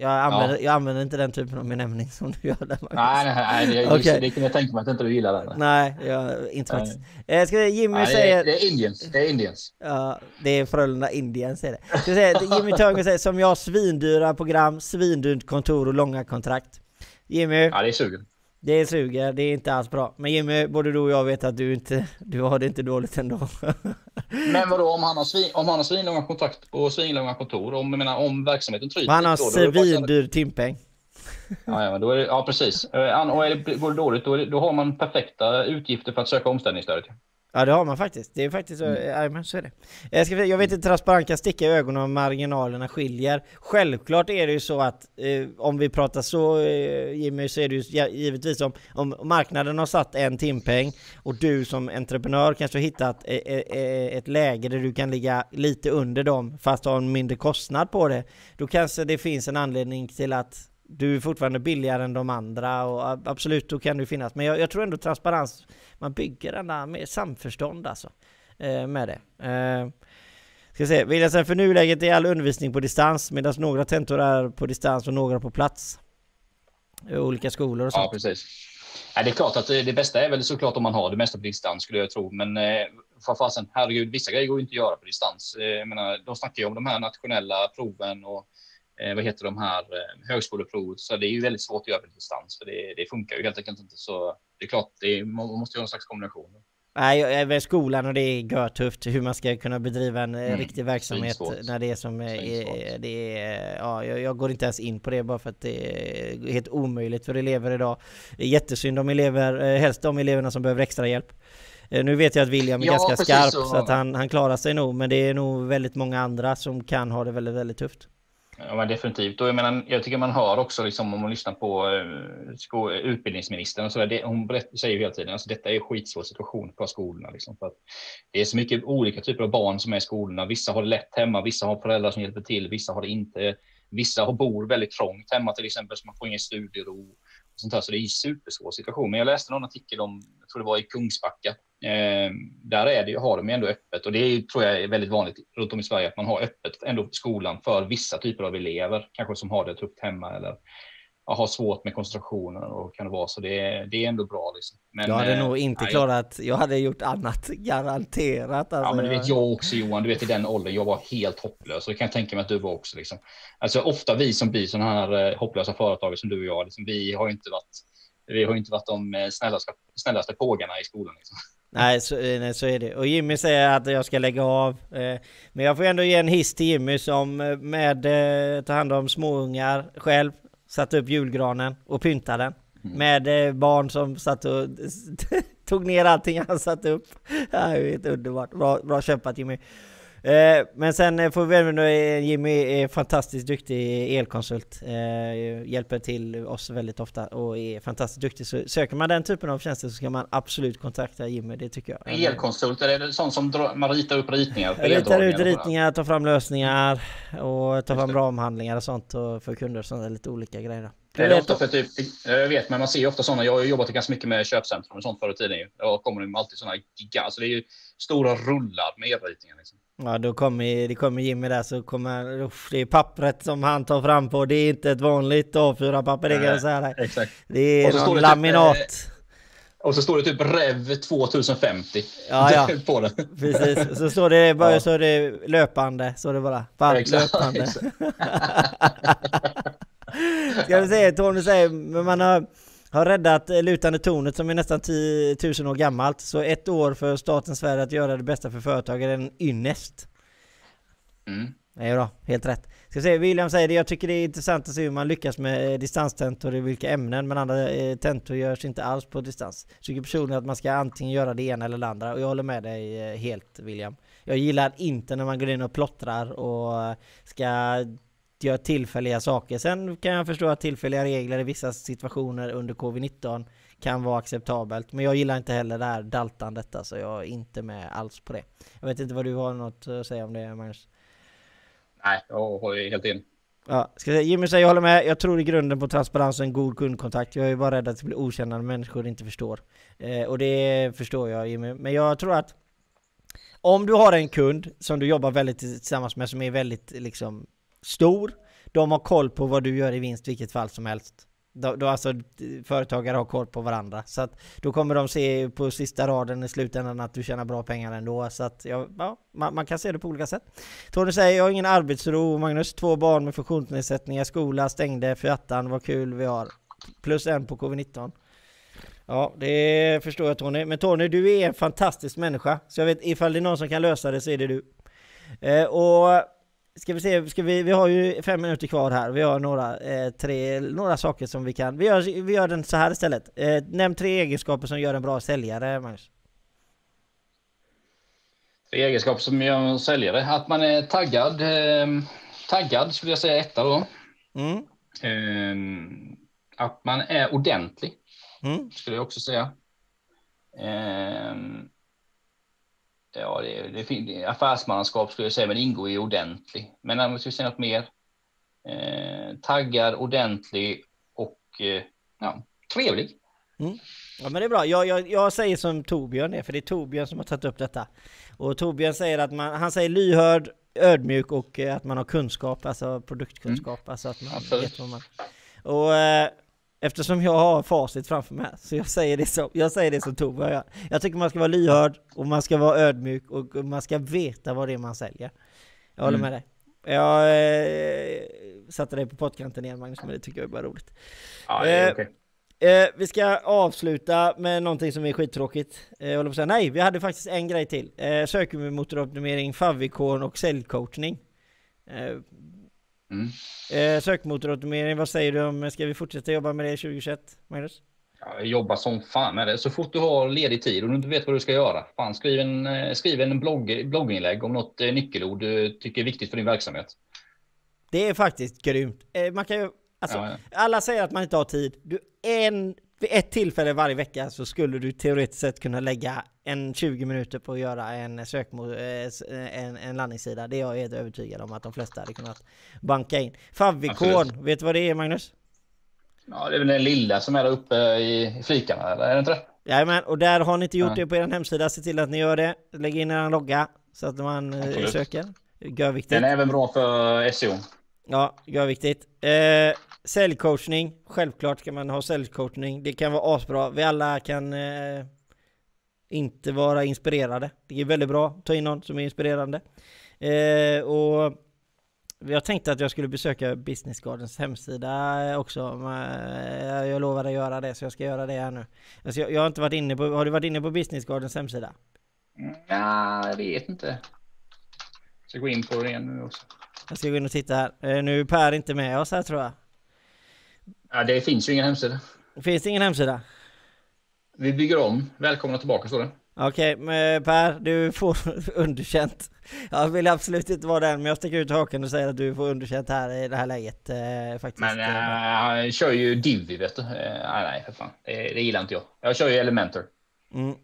[SPEAKER 1] Jag använder, jag använder inte den typen av benämning som du gör där Magnus.
[SPEAKER 2] Nej, nej, nej det,
[SPEAKER 1] Okej.
[SPEAKER 2] det kan jag tänka mig att inte du gillar den.
[SPEAKER 1] Nej, jag, inte faktiskt. Eh, ska jag, Jimmy
[SPEAKER 2] Nej, det,
[SPEAKER 1] säger...
[SPEAKER 2] är, det är Indiens. Det är Indiens.
[SPEAKER 1] Ja, det är Frölunda Indians är det. Ska jag säga, Jimmy Törngren säger som jag svindyra program, svindyrt kontor och långa kontrakt. Jimmy,
[SPEAKER 2] Ja, det är sugen.
[SPEAKER 1] Det suger, det är inte alls bra. Men Jimmy, både du och jag vet att du inte, du har det inte dåligt ändå.
[SPEAKER 2] Men vadå, om han har, svin, om han har svinlånga kontrakt och svinlånga kontor, om, jag menar, om verksamheten tryter
[SPEAKER 1] han har svindyr timpeng.
[SPEAKER 2] Ja, ja, men då är det, ja precis. Eh, Och är det, går det dåligt, då, det, då har man perfekta utgifter för att söka omställningsstödet.
[SPEAKER 1] Ja det har man faktiskt. Det är faktiskt så,
[SPEAKER 2] Mm.
[SPEAKER 1] ja, så är det. Jag, ska, jag vet inte, transparent kan sticka i ögonen om marginalerna skiljer. Självklart är det ju så att eh, om vi pratar så eh, Jimmy, så är det ju givetvis om, om marknaden har satt en timpeng och du som entreprenör kanske har hittat eh, eh, ett läge där du kan ligga lite under dem fast ha en mindre kostnad på det. Då kanske det finns en anledning till att du är fortfarande billigare än de andra och absolut, då kan det finnas. Men jag, jag tror ändå transparens, man bygger den där med samförstånd alltså. Eh, med det. Eh, ska se, säga för nuläget är all undervisning på distans medan några tentor är på distans och några på plats. Olika skolor och
[SPEAKER 2] Ja,
[SPEAKER 1] sånt.
[SPEAKER 2] precis. Ja, det är klart att det, det bästa är väl såklart om man har det mesta på distans skulle jag tro. Men eh, för fasen, herregud, vissa grejer går ju inte att göra på distans. Eh, jag menar, de snackar ju om de här nationella proven och eh, vad heter de här eh, högskoleprovet. Så det är ju väldigt svårt att göra på distans för det, det funkar ju helt enkelt inte. Så det är klart, det är, man måste göra en slags kombination.
[SPEAKER 1] Nej, skolan och det är görtufft hur man ska kunna bedriva en eh,
[SPEAKER 2] Mm,
[SPEAKER 1] riktig verksamhet
[SPEAKER 2] svinsvårt.
[SPEAKER 1] när det är som eh, är, det är, ja, jag, går inte ens in på det bara för att det är helt omöjligt för elever idag. Jättesynd om elever, eh, helst de eleverna som behöver extra hjälp. Nu vet jag att William är
[SPEAKER 2] Ja,
[SPEAKER 1] ganska skarp
[SPEAKER 2] så.
[SPEAKER 1] så att han, han klarar sig nog, men det är nog väldigt många andra som kan ha det väldigt, väldigt tufft.
[SPEAKER 2] Ja, men definitivt. Och jag, menar, jag tycker man hör också liksom, om man lyssnar på uh, utbildningsministern. Och så där, det, hon säger ju hela tiden att alltså, detta är en skitsvår situation på skolorna. Liksom, för att det är så mycket olika typer av barn som är i skolorna. Vissa har det lätt hemma, vissa har föräldrar som hjälper till, vissa har det inte. Vissa har bor väldigt trångt hemma till exempel, så man får ingen studiero. Och sånt här, så det är en supersvår situation. Men jag läste någon artikel om, jag tror det var i Kungsbacka, Eh, där är det, har de ju ändå öppet och det är, tror jag är väldigt vanligt runt om i Sverige att man har öppet ändå skolan för vissa typer av elever, kanske som har det tufft hemma eller ja, har svårt med koncentrationen och kan det vara så. Det, är- det är ändå bra. Liksom. Men,
[SPEAKER 1] jag hade
[SPEAKER 2] eh,
[SPEAKER 1] nog inte
[SPEAKER 2] nej,
[SPEAKER 1] klarat, jag hade gjort annat, garanterat. Alltså,
[SPEAKER 2] Ja, men du
[SPEAKER 1] jag-
[SPEAKER 2] vet jag också Johan, du vet i den åldern, jag var helt hopplös och det kan jag tänka mig att du var också. Liksom. Alltså ofta vi som blir sådana här eh, hopplösa företagare som du och jag, liksom, vi har ju inte varit vi har inte varit de eh, snällaste, snällaste pågarna i skolan. Liksom.
[SPEAKER 1] Nej så, eh, nej, så är det. Och Jimmy säger att jag ska lägga av. Eh, men jag får ändå ge en hiss till Jimmy som eh, med eh, hand om småungar själv. Satte upp julgranen och pyntade den.
[SPEAKER 2] Mm.
[SPEAKER 1] Med eh, barn som satt och tog ner allting han satte upp. Ja, det är helt underbart. Bra, bra kämpat Jimmy. Eh, men sen eh, får vi även eh, Jimmy är fantastiskt duktig elkonsult. Eh, hjälper till oss väldigt ofta och är fantastiskt duktig. Så söker man den typen av tjänster så ska man absolut kontakta Jimmy, det tycker jag.
[SPEAKER 2] Elkonsult, är det sånt som dra, man ritar upp ritningar?
[SPEAKER 1] ritar ut ritningar, tar fram lösningar och tar fram
[SPEAKER 2] det.
[SPEAKER 1] ramhandlingar och sånt för kunder sånt, lite olika grejer. då.
[SPEAKER 2] Är det
[SPEAKER 1] vet-
[SPEAKER 2] ofta för typ, jag vet, men man ser ju ofta sådana. Jag har jobbat ganska mycket med köpcentrum och sånt förr i tiden. Jag kommer med alltid sådana gigantiska, alltså det är ju stora rullar med elritningar. Liksom.
[SPEAKER 1] Ja, då kommer, det kommer Jimmy där så kommer, uff, det är pappret som han tar fram på, det är inte ett vanligt A4-papper det kan jag säga dig.
[SPEAKER 2] Exakt.
[SPEAKER 1] Det är någon
[SPEAKER 2] det typ,
[SPEAKER 1] laminat.
[SPEAKER 2] Och så står det typ REV 2050
[SPEAKER 1] Ja, ja.
[SPEAKER 2] på den.
[SPEAKER 1] Precis, så står det bara
[SPEAKER 2] Ja.
[SPEAKER 1] så är det löpande, så är det bara. Fan,
[SPEAKER 2] Exakt,
[SPEAKER 1] löpande. Ska vi se, Tony säger, men man har, har räddat eh, lutande tornet som är nästan 10 000 år gammalt. Så ett år för staten Sverige att göra det bästa för företag är en ynnest.
[SPEAKER 2] Mm.
[SPEAKER 1] Nej då, helt rätt. Ska se, William säger det, jag tycker det är intressant att se hur man lyckas med eh, distanstentor i vilka ämnen, men andra eh, tentor görs inte alls på distans. Jag tycker personligen att man ska antingen göra det ena eller det andra, och jag håller med dig helt William. Jag gillar inte när man går in och plottrar och ska göra tillfälliga saker. Sen kan jag förstå att tillfälliga regler i vissa situationer under covid-19 kan vara acceptabelt, men jag gillar inte heller det här daltandet, alltså jag är inte med alls på det. Jag vet inte vad du har något att säga om det Magnus?
[SPEAKER 2] Nej, jag håller helt in.
[SPEAKER 1] Ja, ska jag säga, Jimmy säger jag håller med. Jag tror i grunden på transparens och en god kundkontakt. Jag är bara rädd att det blir okända människor inte förstår. Eh, och det förstår jag Jimmy. Men jag tror att om du har en kund som du jobbar väldigt tillsammans med som är väldigt liksom stor. de har koll på vad du gör i vinst vilket fall som helst. Då, då alltså företagare har koll på varandra. Så att då kommer de se på sista raden i slutändan att du tjänar bra pengar ändå. Så att ja, ja man, man, kan se det på olika sätt. Tony säger jag har ingen arbetsro. Magnus, två barn med funktionsnedsättningar. Skola stängde för attan. Vad kul vi har. Plus en på covid-19. Ja, det förstår jag Tony. Men Tony, du är en fantastisk människa. Så jag vet, ifall det är någon som kan lösa det så är det du. Eh, och Ska vi se, ska vi, vi har ju fem minuter kvar här. Vi har några, eh, tre, några saker som vi kan... Vi gör, vi gör den så här istället. Eh, nämn tre egenskaper som gör en bra säljare, Magnus.
[SPEAKER 2] Tre egenskaper som gör en säljare? Att man är taggad. Eh, taggad skulle jag säga etta då. Mm. Eh, att man är ordentlig. Mm. Skulle jag också säga. Ja, det, det, det, affärsmannaskap skulle jag säga, men ingår i ordentlig. Men om vi ska säga något mer. Eh, taggad, ordentlig och eh, ja, trevlig.
[SPEAKER 1] Mm. Ja men det är bra. Jag, jag, jag säger som Torbjörn är, för det är Torbjörn som har tagit upp detta. Och Torbjörn säger att man, han säger lyhörd, ödmjuk och eh, att man har kunskap, alltså produktkunskap. Mm. Alltså att man Absolut. vet vad man... Och eh, Eftersom jag har facit framför mig, så jag säger det som, jag säger det som Tove jag, jag tycker man ska vara lyhörd, och man ska vara ödmjuk, och man ska veta vad det är man säljer. Jag håller mm. med dig. Jag eh, satte dig på pottkanten igen Magnus, men det tycker jag är bara roligt.
[SPEAKER 2] Ja, eh, okay.
[SPEAKER 1] eh, vi ska avsluta med någonting som är skittråkigt. Eh, jag håller på att säga, nej, vi hade faktiskt en grej till. Eh, sökmotoroptimering, favicon och säljcoachning. Mm. Eh, sökmotoroptimering, vad säger du om, ska vi fortsätta jobba med det 2021, Magnus?
[SPEAKER 2] Ja, jobba som fan med det. Så fort du har ledig tid och du inte vet vad du ska göra, fan, skriv en, eh, skriv en blogg, blogginlägg om något eh, nyckelord du tycker är viktigt för din verksamhet.
[SPEAKER 1] Det är faktiskt grymt. Eh, man kan ju, alltså, ja, ja. alla säger att man inte har tid. Du, en vid ett tillfälle varje vecka så skulle du teoretiskt sett kunna lägga en 20 minuter på att göra en sökmo eh, en, en landningssida. Det är jag helt övertygad om att de flesta hade kunnat banka in. Favicon, vet du vad det är Magnus?
[SPEAKER 2] Ja, det är väl den lilla som är där uppe i flikarna, eller är det inte det?
[SPEAKER 1] Jajamän, och där har ni inte gjort ja. det på er hemsida, se till att ni gör det. Lägg in er logga så att man eh, Absolut. söker. Görviktigt.
[SPEAKER 2] Den är även bra för SEO.
[SPEAKER 1] Ja, görviktigt. Eh, Säljcoachning, självklart kan man ha säljcoachning. Det kan vara asbra. Vi alla kan eh, inte vara inspirerade. Det är väldigt bra att ta in någon som är inspirerande. Eh, och jag tänkte att jag skulle besöka Business Gardens hemsida också. Eh, jag lovade att göra det, så jag ska göra det här nu. Alltså jag, jag har inte varit inne på, har du varit inne på Business Gardens hemsida?
[SPEAKER 2] Ja, jag vet inte. Jag ska gå in på det nu också.
[SPEAKER 1] Jag ska gå in och titta här. Eh, nu är Per inte med oss här tror jag.
[SPEAKER 2] Ja, det finns ju ingen hemsida.
[SPEAKER 1] Finns det ingen hemsida?
[SPEAKER 2] Vi bygger om. Välkomna tillbaka står det.
[SPEAKER 1] Okej, okay, Per, du får underkänt. Jag vill absolut inte vara den, men jag sticker ut haken och säger att du får underkänt här i det här läget. Eh, faktiskt.
[SPEAKER 2] Men äh, jag kör ju Divi, vet du. Eh, nej, för fan. Det, det gillar inte jag. Jag kör ju Elementor.
[SPEAKER 1] Mm.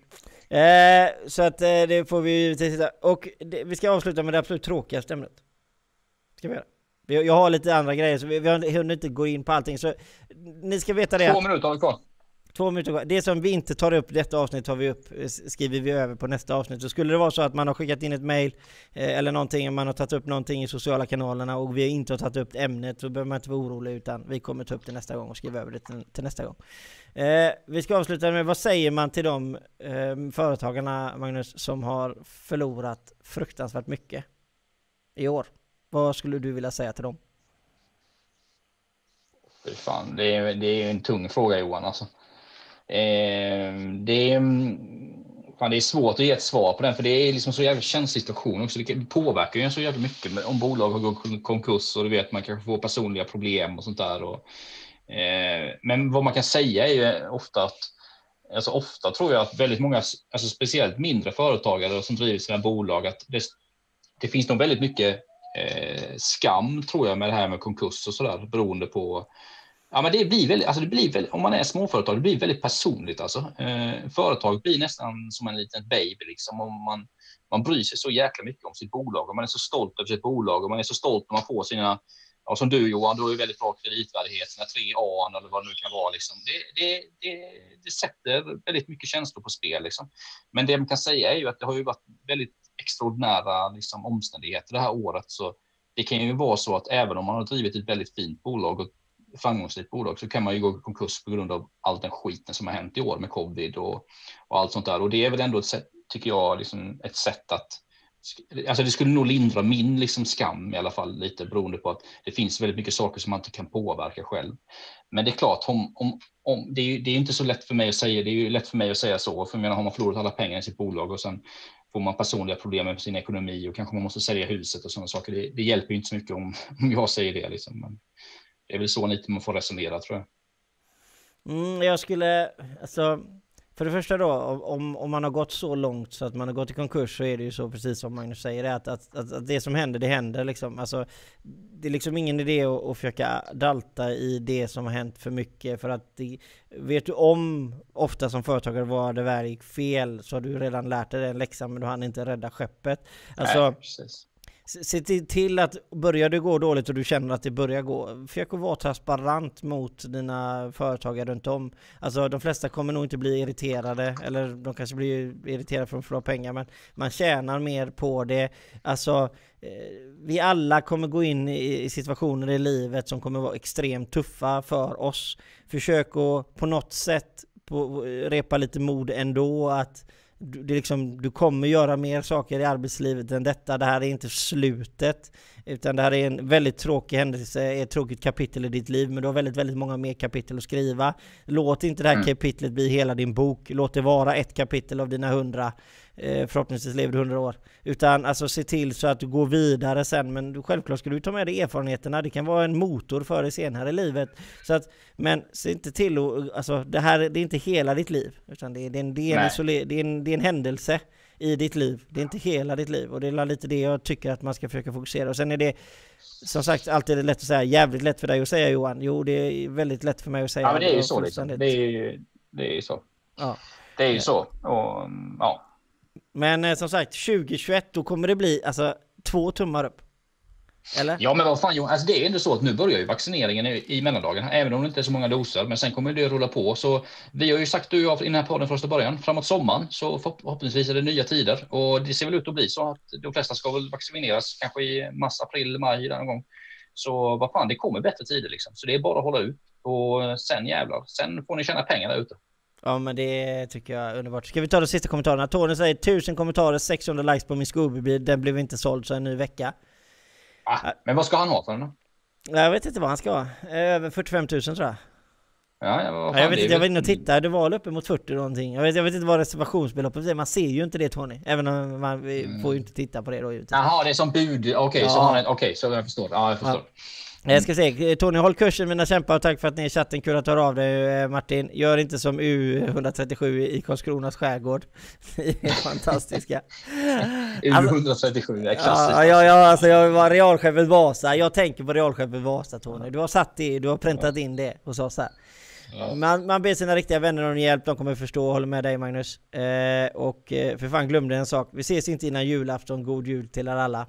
[SPEAKER 1] Eh, så att eh, det får vi titta. Och det, vi ska avsluta med det absolut tråkigaste ämnet. Ska vi göra. Jag har lite andra grejer, så vi, vi hunnit inte gå in på allting. Så ni ska veta det
[SPEAKER 2] Två minuter har vi kvar.
[SPEAKER 1] Två minuter kvar. Det som vi inte tar upp detta avsnitt tar vi upp, eh, skriver vi över på nästa avsnitt. Så skulle det vara så att man har skickat in ett mail eh, eller någonting, man har tagit upp någonting i sociala kanalerna och vi inte har tagit upp ämnet så behöver man inte vara orolig utan vi kommer ta upp det nästa gång och skriva över det till, till nästa gång. Eh, vi ska avsluta med vad säger man till de eh, företagarna, Magnus, som har förlorat fruktansvärt mycket i år? Vad skulle du vilja säga till dem?
[SPEAKER 2] Fan, det är, det är en tung fråga Johan alltså. Eh, det, är, mm, fan, det är svårt att ge ett svar på den för det är liksom så jävla känslig situation också. Det påverkar ju så jävla mycket om bolag har gått konkurs och du vet man kanske får personliga problem och sånt där. Och, eh, men vad man kan säga är ju ofta att Alltså ofta tror jag att väldigt många, alltså speciellt mindre företagare som driver sina bolag, att det, det finns nog väldigt mycket eh, skam tror jag med det här med konkurs och sådär beroende på Ja, men det blir väldigt, alltså det blir väldigt, om man är småföretag, det blir väldigt personligt. Alltså. Eh, företag blir nästan som en liten baby. Liksom, om man, man bryr sig så jäkla mycket om sitt bolag och man är så stolt över sitt bolag och man är så stolt när man får sina, ja, som du Johan, du har ju väldigt bra kreditvärdighet, sina tre A eller vad det nu kan vara. Liksom. Det, det, det, det sätter väldigt mycket känslor på spel. Liksom. Men det man kan säga är ju att det har ju varit väldigt extraordinära liksom, omständigheter det här året. Så det kan ju vara så att även om man har drivit ett väldigt fint bolag och framgångsrikt bolag så kan man ju gå i konkurs på grund av all den skiten som har hänt i år med covid och, och allt sånt där. Och det är väl ändå ett sätt, tycker jag, liksom ett sätt att Alltså det skulle nog lindra min liksom skam i alla fall lite beroende på att det finns väldigt mycket saker som man inte kan påverka själv. Men det är klart, om, om, om, det, är, det är inte så lätt för mig att säga. Det är ju lätt för mig att säga så, för menar, har man förlorat alla pengar i sitt bolag och sen får man personliga problem med sin ekonomi och kanske man måste sälja huset och sådana saker. Det, det hjälper ju inte så mycket om, om jag säger det. Liksom. Men det är väl så lite man får resonera tror jag.
[SPEAKER 1] Mm, jag skulle, alltså för det första då, om, om man har gått så långt så att man har gått i konkurs så är det ju så precis som Magnus säger, att, att, att, att det som händer, det händer liksom. Alltså, det är liksom ingen idé att, att försöka dalta i det som har hänt för mycket för att det, vet du om ofta som företagare vad det väl gick fel så har du redan lärt dig den läxan men du hann inte rädda skeppet. Alltså, Nej, precis. Se till att börjar det gå dåligt och du känner att det börjar gå, försök att vara transparent mot dina företagare runt om. Alltså de flesta kommer nog inte bli irriterade, eller de kanske blir irriterade för att förlora pengar, men man tjänar mer på det. Alltså, eh, vi alla kommer gå in i situationer i livet som kommer vara extremt tuffa för oss. Försök att på något sätt på, repa lite mod ändå, att du, det liksom, du kommer göra mer saker i arbetslivet än detta. Det här är inte slutet. Utan det här är en väldigt tråkig händelse, ett tråkigt kapitel i ditt liv, men du har väldigt, väldigt många mer kapitel att skriva. Låt inte det här mm. kapitlet bli hela din bok. Låt det vara ett kapitel av dina hundra. Eh, förhoppningsvis lever du hundra år. Utan alltså se till så att du går vidare sen. Men självklart ska du ta med dig erfarenheterna. Det kan vara en motor för dig senare i livet. Så att, men se inte till att, alltså det här det är inte hela ditt liv. Utan det är, det är, en, det är, en, det är, en, det är en händelse i ditt liv. Det är inte hela ditt liv och det är lite det jag tycker att man ska försöka fokusera. Och sen är det som sagt alltid lätt att säga, jävligt lätt för dig att säga Johan. Jo, det är väldigt lätt för mig att säga.
[SPEAKER 2] Ja, men det är ju så liksom. Det är ju, det är ju så. Ja. Det är ju så. Och, ja.
[SPEAKER 1] Men eh, som sagt, 2021 då kommer det bli alltså två tummar upp. Eller?
[SPEAKER 2] Ja, men vad fan Johan, alltså det är ändå så att nu börjar ju vaccineringen i, i mellandagen, även om det inte är så många doser, men sen kommer det rulla på. Så vi har ju sagt du och jag i den här podden första början, framåt sommaren så förhoppningsvis är det nya tider och det ser väl ut att bli så att de flesta ska väl vaccineras kanske i mars, april, maj någon gång. Så vad fan, det kommer bättre tider liksom, så det är bara att hålla ut och sen jävlar, sen får ni tjäna pengar där ute.
[SPEAKER 1] Ja men det tycker jag är underbart. Ska vi ta de sista kommentarerna? Tony säger 1000 kommentarer, 600 likes på min Scooby-bil, den blev inte såld så en ny vecka.
[SPEAKER 2] Ah, men vad ska han ha för den då?
[SPEAKER 1] Jag vet inte vad han ska ha. Över 45 000 tror jag.
[SPEAKER 2] Ja,
[SPEAKER 1] ja, jag vet inte, jag var inne och tittade, det var uppe mot 40 någonting. Jag vet, jag vet inte vad reservationsbeloppet är, man ser ju inte det Tony. Även om man mm. får ju inte titta på det då.
[SPEAKER 2] Jaha, det är som bud, okej, okay, ja. så, okay, så jag förstår. Ja, jag förstår. Ja.
[SPEAKER 1] Jag ska säga, Tony håll kursen mina kämpar och tack för att ni i chatten kul att höra av dig eh, Martin. Gör inte som U137 i Karlskronas skärgård. Ni är fantastiska.
[SPEAKER 2] U137 är klassiskt.
[SPEAKER 1] Ja, ja, ja, alltså jag var realchefen Vasa. Jag tänker på realchefen Vasa Tony. Du har satt det, du har präntat in det hos oss här. Man, man ber sina riktiga vänner om hjälp, de kommer förstå och håller med dig Magnus. Eh, och eh, för fan glömde en sak, vi ses inte innan julafton, god jul till er alla.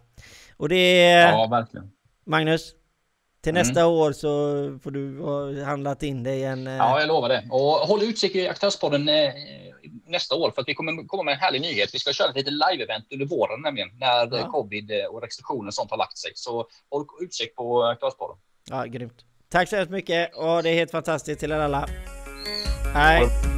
[SPEAKER 1] Och det är...
[SPEAKER 2] Ja, verkligen.
[SPEAKER 1] Magnus, till mm. nästa år så får du ha handlat in dig en...
[SPEAKER 2] Eh, ja, jag lovar det. Och håll utkik i Aktörspodden eh, nästa år för att vi kommer komma med en härlig nyhet. Vi ska köra ett litet live-event under våren nämligen när ja. covid och restriktioner och sånt har lagt sig. Så håll utkik på Aktörspodden.
[SPEAKER 1] Ja, grymt. Tack så hemskt mycket och det är helt fantastiskt till er alla. Hej!